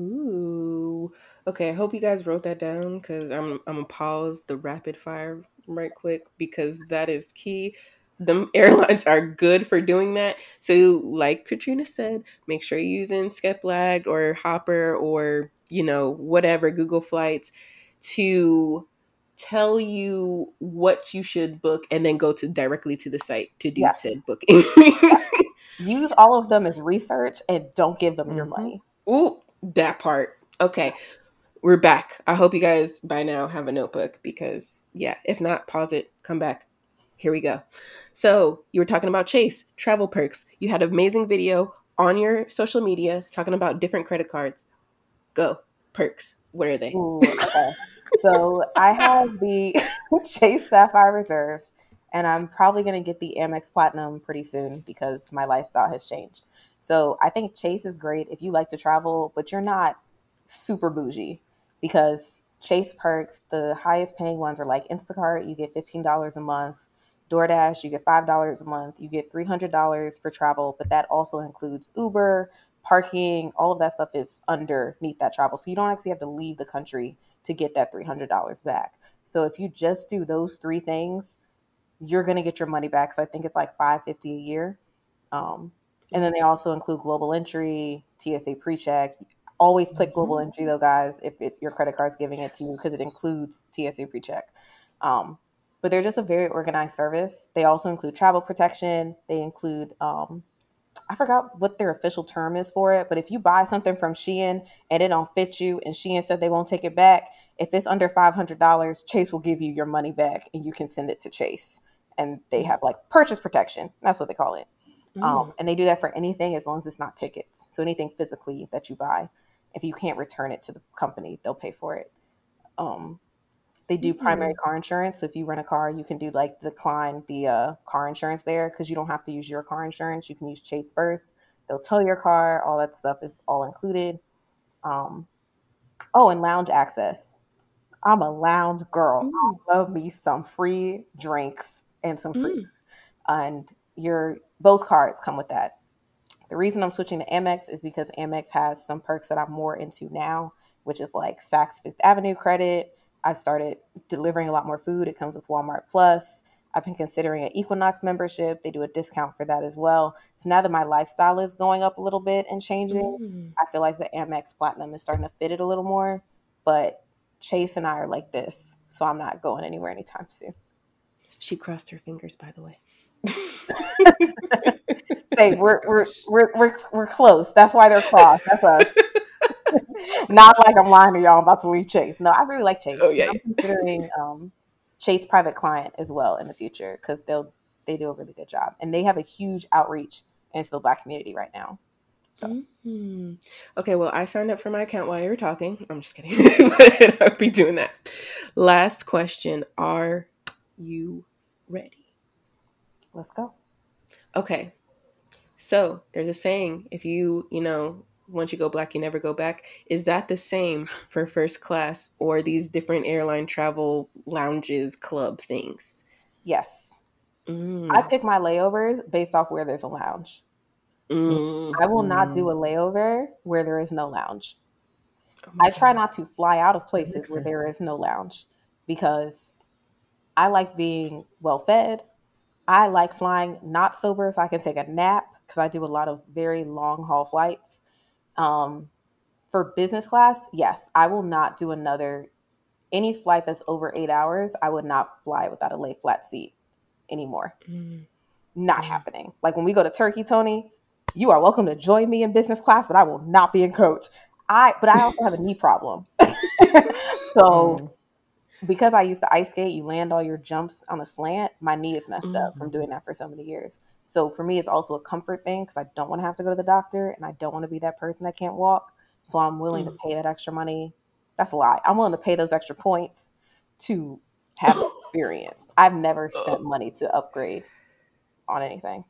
Ooh. Okay, I hope you guys wrote that down because I'm I'm gonna pause the rapid fire right quick because that is key. The airlines are good for doing that. So, like Katrina said, make sure you're using Skeplag or Hopper or you know whatever Google Flights to tell you what you should book and then go to directly to the site to do Yes. said booking. Use all of them as research and don't give them your Mhm. money. Ooh, that part. Okay. We're back. I hope you guys by now have a notebook because yeah, if not, pause it, come back. Here we go. So you were talking about Chase travel perks. You had an amazing video on your social media talking about different credit cards. Go perks. What are they? Ooh, okay. so I have the Chase Sapphire Reserve, and I'm probably going to get the Amex Platinum pretty soon because my lifestyle has changed. So I think Chase is great if you like to travel, but you're not super bougie because Chase perks, the highest paying ones are like Instacart, you get $15 a month. DoorDash, you get $5 a month. You get $300 for travel, but that also includes Uber, parking, all of that stuff is underneath that travel. So you don't actually have to leave the country to get that $300 back. So if you just do those three things, you're going to get your money back. So I think it's like 550 a year. Um, and then they also include global entry, TSA pre-check. Always click global Mhm. entry though, guys, if it, your credit card's giving it to you because it includes TSA pre-check. Um, but they're just a very organized service. They also include travel protection. They include um, I forgot what their official term is for it, but if you buy something from Shein and it don't fit you and Shein said they won't take it back, if it's under $500, Chase will give you your money back and you can send it to Chase. And they have like purchase protection. That's what they call it. Mm. Um, and they do that for anything as long as it's not tickets. So anything physically that you buy, if you can't return it to the company, they'll pay for it. Um, they do primary car insurance. So if you rent a car, you can do like decline the uh, car insurance there because you don't have to use your car insurance. You can use Chase first. They'll tow your car. All that stuff is all included. Um, oh, and lounge access. I'm a lounge girl. Mm. I love me some free drinks and some free Mm. and your both cards come with that. The reason I'm switching to Amex is because Amex has some perks that I'm more into now, which is like Saks Fifth Avenue credit. I've started delivering a lot more food. It comes with Walmart Plus. I've been considering an Equinox membership. They do a discount for that as well. So now that my lifestyle is going up a little bit and changing, Mm. I feel like the Amex Platinum is starting to fit it a little more. But Chase and I are like this, so I'm not going anywhere anytime soon. She crossed her fingers, by the way. Say we're we're we're we're, we're close. That's why they're crossed. That's us. Not like I'm lying to y'all. I'm about to leave Chase. No, I really like Chase. Oh, yeah. I'm considering um, Chase private client as well in the future because they'll they do a really good job and they have a huge outreach into the Black community right now. So Mhm. Okay, well, I signed up for my account while you were talking. I'm just kidding. I'll be doing that. Last question Are you ready? let's go. Okay. So there's a saying if you, you know, once you go black, you never go back. Is that the same for first class or these different airline travel lounges, club things? Yes, Mm. I pick my layovers based off where there's a lounge. Mm. I will not do a layover where there is no lounge. Oh I try God. not to fly out of places where there is no lounge because I like being well fed. I like flying not sober so I can take a nap because I do a lot of very long haul flights. Um, for business class, yes, I will not do another any flight that's over eight hours. I would not fly without a lay flat seat anymore. Mm. Not Mm. happening. Like when we go to Turkey, Tony, you are welcome to join me in business class, but I will not be in coach. I but I also have a knee problem. so Mm. because I used to ice skate, you land all your jumps on a slant. My knee is messed up from Mhm. doing that for so many years. So for me, it's also a comfort thing because I don't want to have to go to the doctor and I don't want to be that person that can't walk. So I'm willing to mm. pay that extra money. That's a lie. I'm willing to pay those extra points to have experience. I've never uh. spent money to upgrade on anything.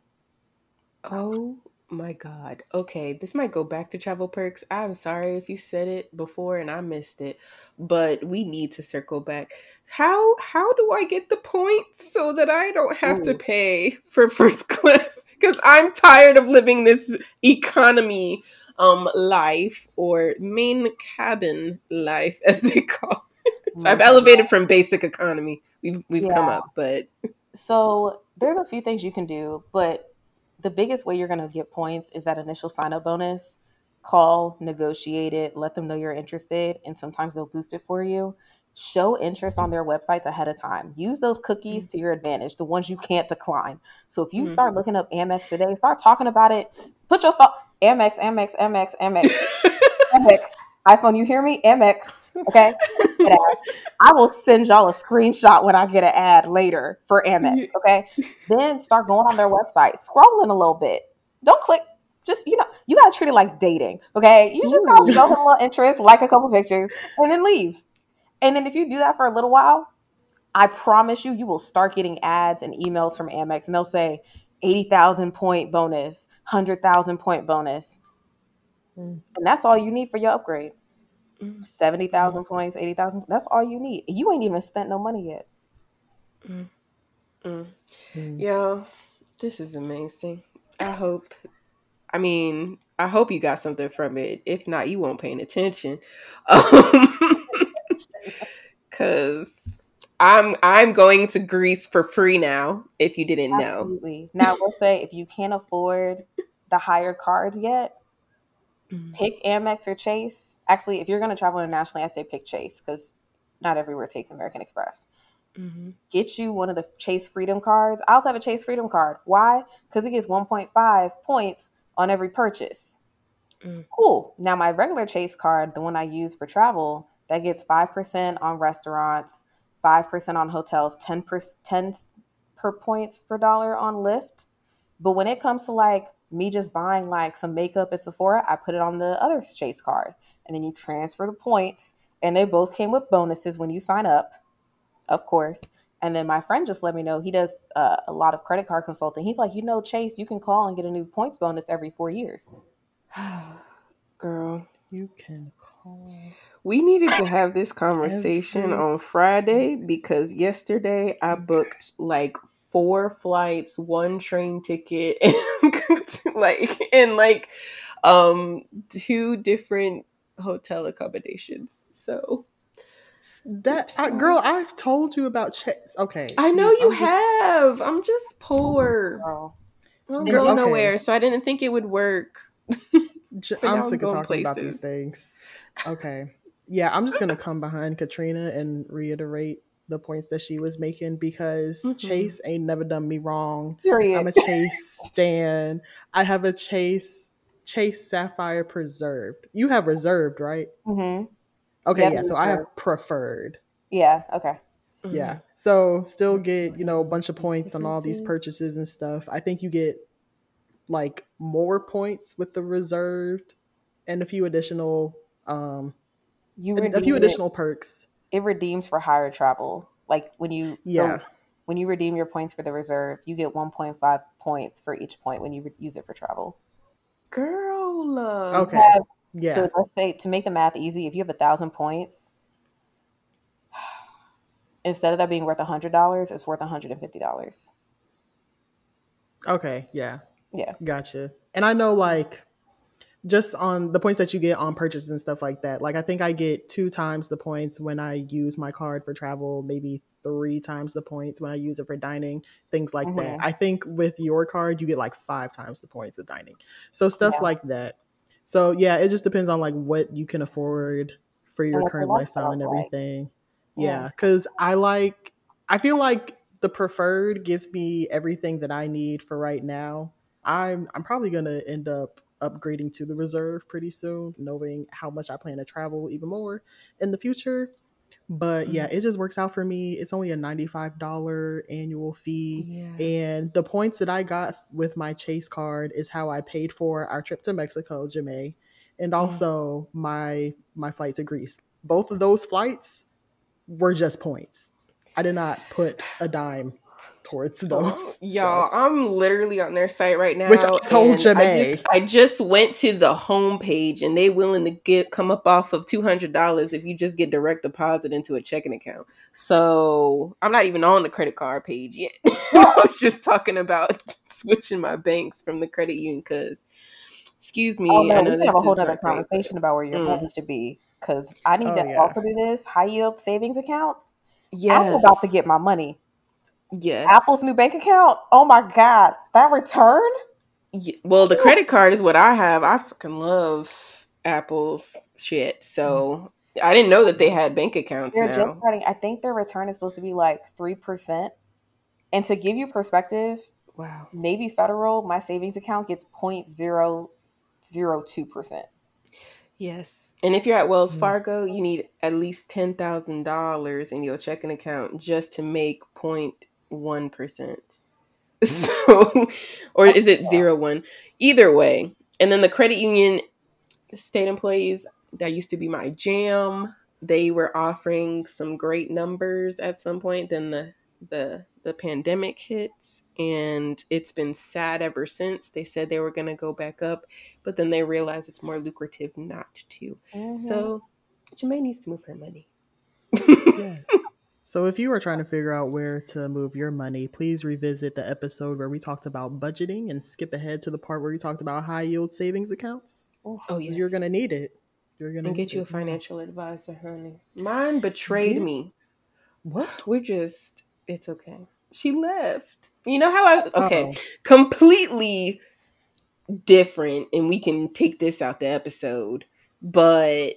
Oh my god. Okay, this might go back to travel perks. I'm sorry if you said it before and I missed it, but we need to circle back. How how do I get the points so that I don't have to pay for first class cuz I'm tired of living this economy um life or main cabin life as they call it. So I've elevated from basic economy. We've we've come up, but So there's a few things you can do, but the biggest way you're going to get points is that initial sign up bonus. Call, negotiate it, let them know you're interested, and sometimes they'll boost it for you. Show interest on their websites ahead of time. Use those cookies to your advantage, the ones you can't decline. So if you Mhm. start looking up Amex today, start talking about it. Put your thought Amex, Amex, Amex, Amex, Amex. iPhone, you hear me? Amex. Okay. I will send y'all a screenshot when I get an ad later for Amex. Okay, then start going on their website, scrolling a little bit. Don't click. Just you know, you gotta treat it like dating. Okay, you just gotta show them a little interest, like a couple pictures, and then leave. And then if you do that for a little while, I promise you, you will start getting ads and emails from Amex, and they'll say eighty thousand point bonus, hundred thousand point bonus, Mm. and that's all you need for your upgrade. Mm. Seventy thousand points, eighty thousand. That's all you need. You ain't even spent no money yet. Mm. Mm. Yo, this is amazing. I hope. I mean, I hope you got something from it. If not, you won't paying attention. Um, Cause I'm I'm going to Greece for free now. If you didn't know, Now, we'll say if you can't afford the higher cards yet, Mm. pick Amex or Chase. Actually, if you're going to travel internationally, I say pick Chase because not everywhere takes American Express. Mhm. Get you one of the Chase Freedom cards. I also have a Chase Freedom card. Why? Because it gets 1.5 points on every purchase. Mm. Cool. Now, my regular Chase card, the one I use for travel, that gets 5% on restaurants, 5% on hotels, 10 per, 10 per points per dollar on Lyft. But when it comes to like me just buying like some makeup at Sephora, I put it on the other Chase card. And then you transfer the points. And they both came with bonuses when you sign up, of course. And then my friend just let me know he does uh, a lot of credit card consulting. He's like, you know, Chase, you can call and get a new points bonus every four years. girl, You can call. We needed to have this conversation on Friday because yesterday I booked like four flights, one train ticket, and like and like um two different hotel accommodations. So That I, girl, I've told you about checks. Okay, I know you I'm just- have. I'm just poor. Girl. I don't Did go you- nowhere, so I didn't think it would work. I'm I'm sick of talking about these places. things. Okay. Yeah, I'm just gonna come behind Katrina and reiterate the points that she was making because Mhm. Chase ain't never done me wrong. Period. I'm a Chase stan. I have a Chase Chase Sapphire Preferred. You have reserved, right? hmm Okay, Yeah, yeah. So I have preferred. Yeah. Okay. Yeah. So still get, you know, a bunch of points on all these purchases and stuff. I think you get like more points with the reserved and a few additional um You a- a few it- additional perks. It redeems for higher travel. Like when you go- Yeah. when you redeem your points for the reserve, you get 1.5 points for each point when you re- use it for travel. Girl. uh, Okay. have- Yeah. So let's say to make the math easy, if you have a thousand points, instead of that being worth a hundred dollars, it's worth hundred and fifty dollars. okay. Yeah. Yeah. Gotcha. And I know like just on the points that you get on purchases and stuff like that. Like I think I get two times the points when I use my card for travel, maybe three times the points when I use it for dining, things like Mhm. that. I think with your card you get like five times the points with dining. So stuff Yeah. like that. So yeah, it just depends on like what you can afford for your your current lifestyle and lifestyle's like. everything. Yeah. Yeah, cuz I like I feel like the preferred gives me everything that I need for right now. I'm I'm probably gonna end up upgrading to the reserve pretty soon, knowing how much I plan to travel even more in the future. But yeah, mm-hmm. it just works out for me. It's only a $95 annual fee. Yeah. And the points that I got with my Chase card is how I paid for our trip to Mexico, Jamae, and mm. also my my flight to Greece. Both of those flights were just points. I did not put a dime towards those. Y'all, so. I'm literally on their site right now. Which I told and I just, I just went to the home page and they willing to get come up off of two hundred dollars if you just get direct deposit into a checking account. So I'm not even on the credit card page yet. I was just talking about switching my banks from the credit union because, excuse me, Oh I know we this have a whole other not great, conversation about where your Mm. money should be. Cause I need Oh, to yeah. also do this high yield savings accounts. Yes, I'm about to get my money. Yes. Apple's new bank account. Oh my god, that return. Yeah, well, the credit card is what I have. I freaking love Apple's shit. So I didn't know that they had bank accounts They're now. just starting. I think their return is supposed to be like three percent. And to give you perspective, wow. Navy Federal, my savings account gets point zero zero two percent. Yes. And if you're at Wells Mm. Fargo, you need at least $10,000 in your checking account just to make 0.1%. So, or is it zero one? Either way. And then the credit union state employees, that used to be my jam. They were offering some great numbers at some point. Then the the the pandemic hits and it's been sad ever since. They said they were gonna go back up, but then they realized it's more lucrative not to. Mhm. So Jamae needs to move her money. Yes. So if you are trying to figure out where to move your money, please revisit the episode where we talked about budgeting and skip ahead to the part where we talked about high yield savings accounts. Oof. Oh, oh yeah. You're gonna need it. You're gonna get need you a financial advisor, honey. Mine betrayed Yeah. me. What? We're just it's okay. She left. You know how I okay. Uh-oh. Completely different and we can take this out the episode, but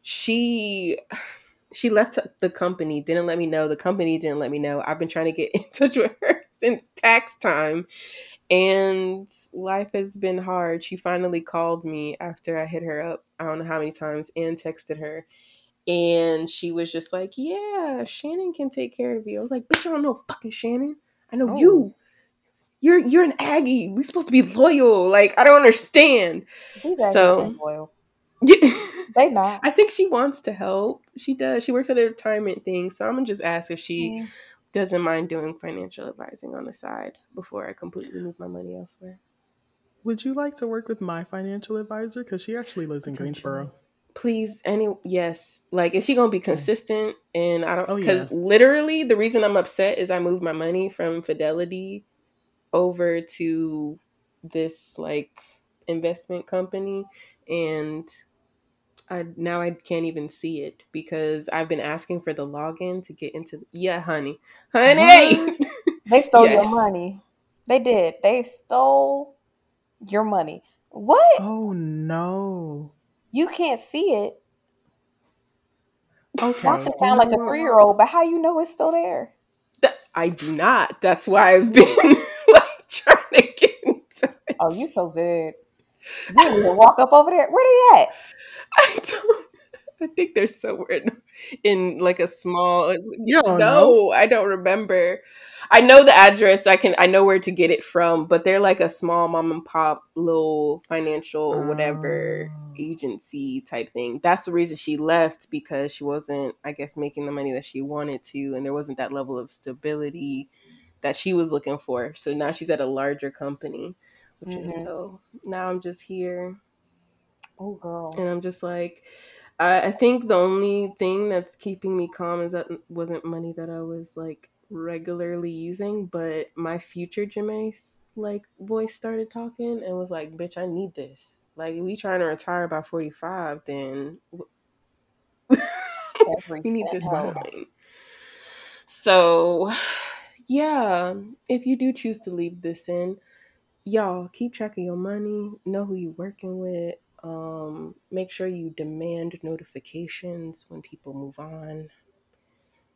she she left the company, didn't let me know. The company didn't let me know. I've been trying to get in touch with her since tax time and life has been hard. She finally called me after I hit her up, I don't know how many times, and texted her. And she was just like, Yeah, Shannon can take care of you. I was like, Bitch, I don't know fucking Shannon. I know Oh. you. You're you're an Aggie. We're supposed to be loyal. Like, I don't understand. So- loyal. They not. I think she wants to help. She does. She works at a retirement thing. So I'm gonna just ask if she Mm. doesn't mind doing financial advising on the side before I completely move my money elsewhere. Would you like to work with my financial advisor? Because she actually lives in Greensboro. Please, any yes. Like, is she gonna be consistent? And I don't Oh, because yeah. literally the reason I'm upset is I moved my money from Fidelity over to this like investment company, and I now I can't even see it because I've been asking for the login to get into. The, Yeah, honey, honey. They stole Yes. your money. They did. They stole your money. What? Oh no. You can't see it. Okay. Not to sound like a three year old, but how you know it's still there? I do not. That's why I've been like trying to get into it. Oh, you so good. You didn't even walk up over there. Where they at? I don't. I think they're somewhere in, in like a small. You no, know. I don't remember. I know the address. I can. I know where to get it from. But they're like a small mom and pop little financial whatever Oh. agency type thing. That's the reason she left because she wasn't, I guess, making the money that she wanted to, and there wasn't that level of stability that she was looking for. So now she's at a larger company, which is Mhm. so. Now I'm just here Oh, girl. and I'm just like, I, I think the only thing that's keeping me calm is that wasn't money that I was like regularly using, but my future Jamae's like voice started talking and was like, "Bitch, I need this. Like, we trying to retire by 45, then we need this going." So, yeah, if you do choose to leave this in, y'all keep track of your money know who you're working with um make sure you demand notifications when people move on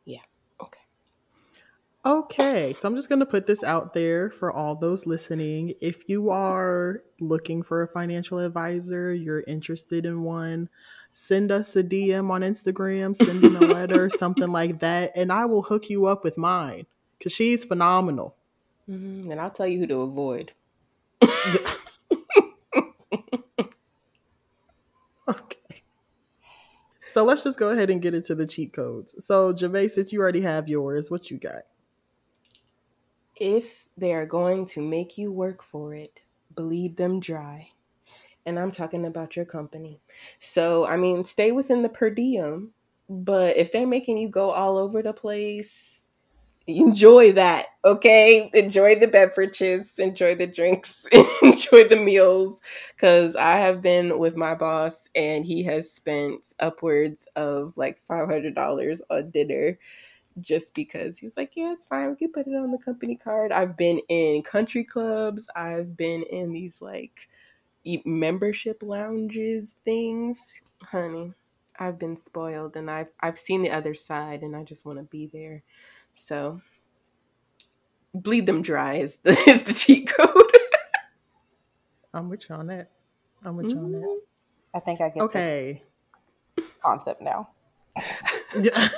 yeah okay Okay, so I'm just going to put this out there for all those listening. If you are looking for a financial advisor, you're interested in one, send us a DM on Instagram, send in a letter, something like that, and I will hook you up with mine because she's phenomenal. Mhm, and i'll tell you who to avoid Okay. So let's just go ahead and get into the cheat codes. So, Jamae, since you already have yours, what you got? if they are going to make you work for it bleed them dry and i'm talking about your company so i mean stay within the per diem but if they're making you go all over the place enjoy that okay? Enjoy the beverages enjoy the drinks enjoy the meals because i have been with my boss and he has spent upwards of like $500 on dinner just because he's like yeah it's fine we can put it on the company card. I've been in country clubs i've been in these like membership lounges things. Honey i've been spoiled and i've i've seen the other side and i just want to be there so bleed them dry is the is the cheat code. I'm with you on that. I'm with you on that. I think I get Okay. the concept now.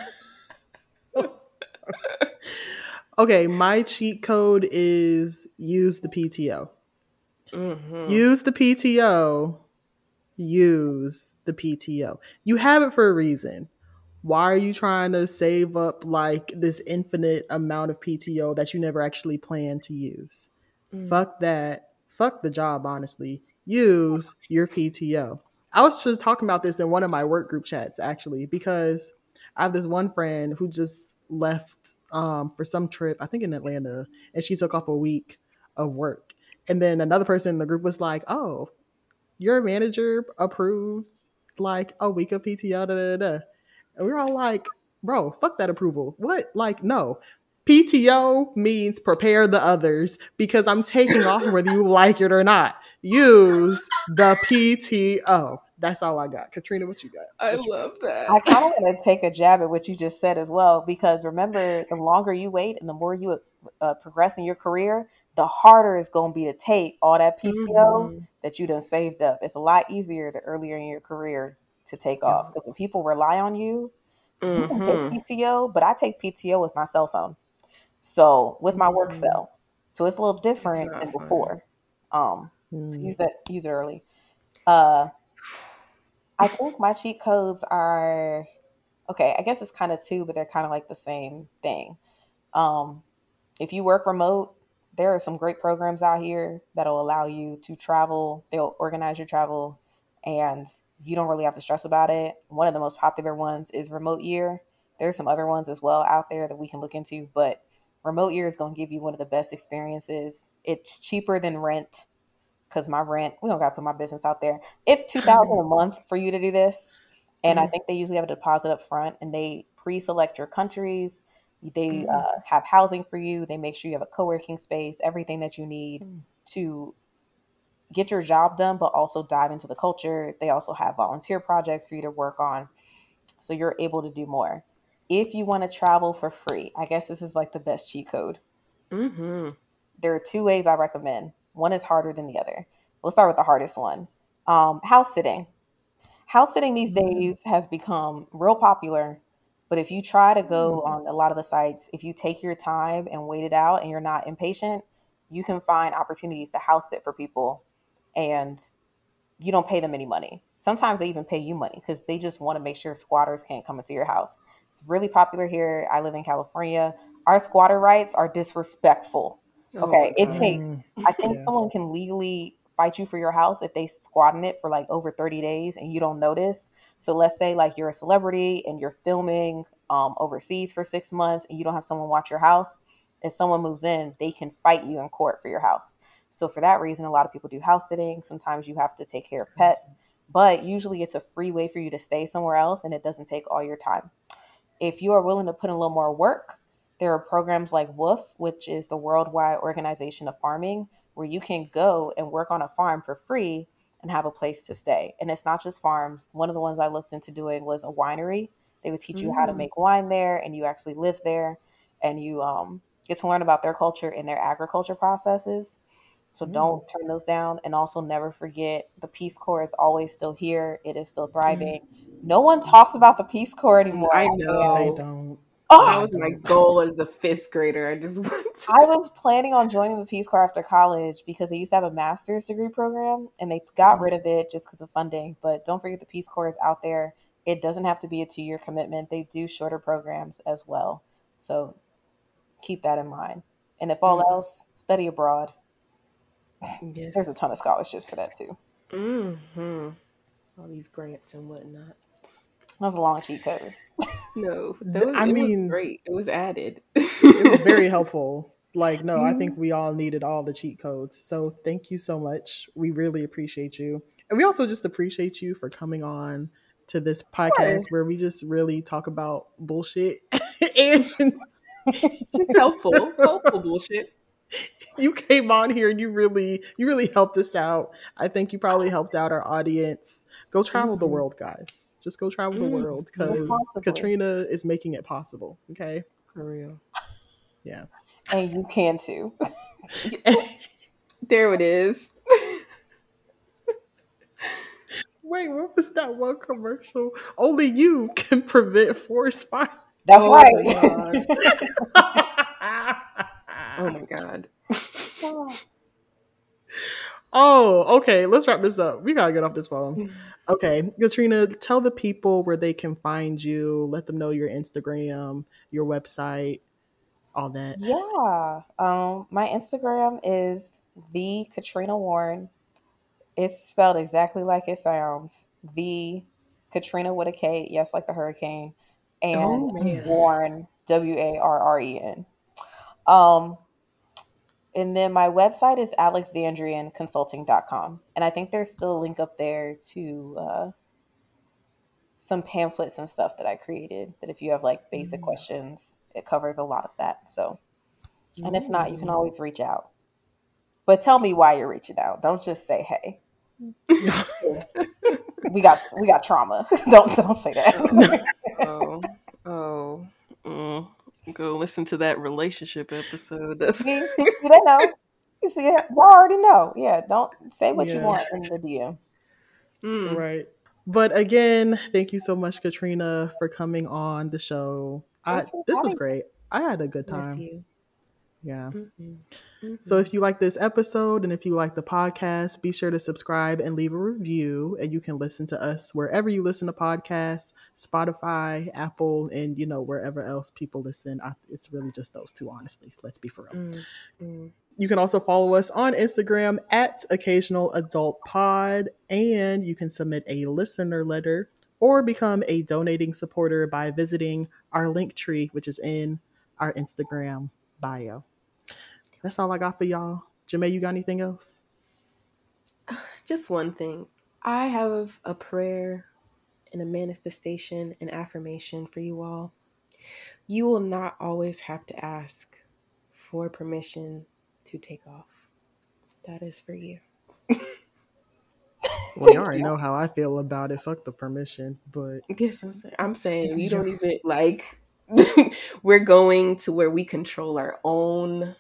Okay, my cheat code is use the PTO. Mm-hmm. Use the PTO. Use the PTO. You have it for a reason. Why are you trying to save up like this infinite amount of PTO that you never actually plan to use? Mm. Fuck that. Fuck the job, honestly. Use your PTO. I was just talking about this in one of my work group chats actually because I have this one friend who just left um, for some trip, I think in Atlanta, and she took off a week of work. And then another person in the group was like, "Oh, your manager approved like a week of PTO." Da, da, da. And we were all like, "Bro, fuck that approval. What? Like, no." PTO means prepare the others because I'm taking off whether you like it or not. Use the PTO. That's all I got. Katrina, what you got? I What you got? love that. I kind of want to take a jab at what you just said as well, because remember, the longer you wait and the more you uh, progress in your career, the harder it's going to be to take all that PTO Mhm. that you done saved up. It's a lot easier the earlier in your career to take off because when people rely on you, you can Mhm. take PTO, but I take PTO with my cell phone. So with my work Mm. cell. So it's a little different than before. Um, so Mm. use that use it early. Uh I think my cheat codes are okay, I guess it's kind of two, but they're kind of like the same thing. Um, if you work remote, there are some great programs out here that'll allow you to travel. They'll organize your travel and you don't really have to stress about it. One of the most popular ones is Remote Year. There's some other ones as well out there that we can look into, but Remote Year is going to give you one of the best experiences. It's cheaper than rent because my rent, we don't got to put my business out there. It's 2000 a month for you to do this. And I Mhm. think they usually have a deposit up front and they pre select your countries. They Mm. uh, have housing for you. They make sure you have a co working space, everything that you need Mm. to get your job done, but also dive into the culture. They also have volunteer projects for you to work on. So you're able to do more. If you want to travel for free, I guess this is like the best cheat code. Mhm. There are two ways I recommend. One is harder than the other. We'll start with the hardest one. Um, house sitting. House sitting these Mm. days has become real popular, but if you try to go on a lot of the sites, if you take your time and wait it out and you're not impatient, you can find opportunities to house sit for people and you don't pay them any money. Sometimes they even pay you money because they just want to make sure squatters can't come into your house. It's really popular here. I live in California. Our squatter rights are disrespectful. Oh Okay, my it takes. I think Yeah. someone can legally fight you for your house if they squat in it for like over 30 days and you don't notice. So let's say like you're a celebrity and you're filming um, overseas for six months and you don't have someone watch your house. If someone moves in, they can fight you in court for your house. So for that reason, a lot of people do house sitting. Sometimes you have to take care of pets, but usually it's a free way for you to stay somewhere else and it doesn't take all your time. If you are willing to put in a little more work, there are programs like WWOOF, which is the Worldwide Organization of Farming, where you can go and work on a farm for free and have a place to stay. And it's not just farms. One of the ones I looked into doing was a winery. They would teach you how to Mm. make wine there, and you actually live there, and you um, get to learn about their culture and their agriculture processes. So Mm. don't turn those down. And also never forget the Peace Corps is always still here. It is still thriving. No one talks about the Peace Corps anymore. I know. don't. Oh, That was my goal as a fifth grader. I just want to. I was planning on joining the Peace Corps after college because they used to have a master's degree program and they got rid of it just because of funding. But don't forget the Peace Corps is out there. It doesn't have to be a two year commitment, they do shorter programs as well. So keep that in mind. And if all Mhm. else, study abroad. Yes. There's a ton of scholarships for that too. hmm All these grants and whatnot. That was a long cheat code. No, that was, I it mean- was great. It was added. It was very helpful. Like, no, I Mm-hmm. think we all needed all the cheat codes. So thank you so much. We really appreciate you. And we also just appreciate you for coming on to this podcast where we just really talk about bullshit. and It's helpful. helpful bullshit. you came on here and you really you really helped us out. I think you probably helped out our audience. Go travel the Mhm. world, guys. Just go travel the Mm. world because Katrina is making it possible. Okay. For real. Yeah. And you can too. There it is. Wait, what was that one commercial? Only you can prevent forest fire. That's Oh right. My Oh my god. oh, okay. Let's wrap this up. We gotta get off this phone. Okay, Katrina, tell the people where they can find you. Let them know your Instagram, your website, all that. Yeah. Um, my Instagram is the Katrina Warren. It's spelled exactly like it sounds. The Katrina with a K, yes, like the hurricane, and Oh. Warren, W A R R E N. Um, and then my website is alexandrianconsulting.com. And I think there's still a link up there to uh, some pamphlets and stuff that I created. That if you have like basic Mm. questions, it covers a lot of that. So, and if not, you can always reach out. But tell me why you're reaching out. Don't just say, "Hey, we got we got trauma." don't don't say that. Oh. Oh. Mm. Go listen to that relationship episode. That's See, you don't know. You see, y'all already know. Yeah, don't say what you want in the DM. Mm. Right. But again, thank you so much, Katrina, for coming on the show. I, this was great. I had a good Bless time. Yeah. Mhm. So if you like this episode and if you like the podcast, be sure to subscribe and leave a review. And you can listen to us wherever you listen to podcasts, Spotify, Apple, and you know wherever else people listen. I, it's really just those two, honestly. Let's be for real. Mm. Mm. You can also follow us on Instagram at Occasional Adult Pod, and you can submit a listener letter or become a donating supporter by visiting our link tree, which is in our Instagram bio. That's all I got for y'all. Jamae, you got anything else? Just one thing. I have a prayer and a manifestation and affirmation for you all. You will not always have to ask for permission to take off. That is for you. Well, you already know how I feel about it. Fuck the permission, but Yes, I'm saying, I'm saying you don't even like. we're going to where we control our own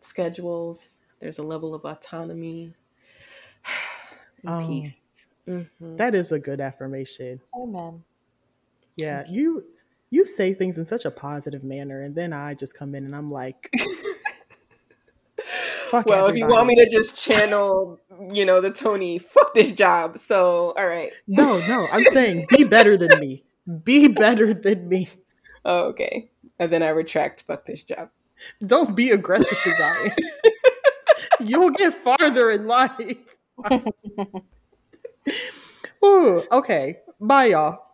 schedules. There's a level of autonomy and Oh. peace. Mhm. that is a good affirmation. Amen. Yeah, you you say things in such a positive manner, and then I just come in and I'm like, Fuck well, if you want me to just channel, you know, the Tony, fuck this job. So, all right. no, no, I'm saying be better than me. Be better than me. Oh, okay. And then I retract, fuck this job. Don't be aggressive as You'll get farther in life. Ooh, okay. Bye, y'all.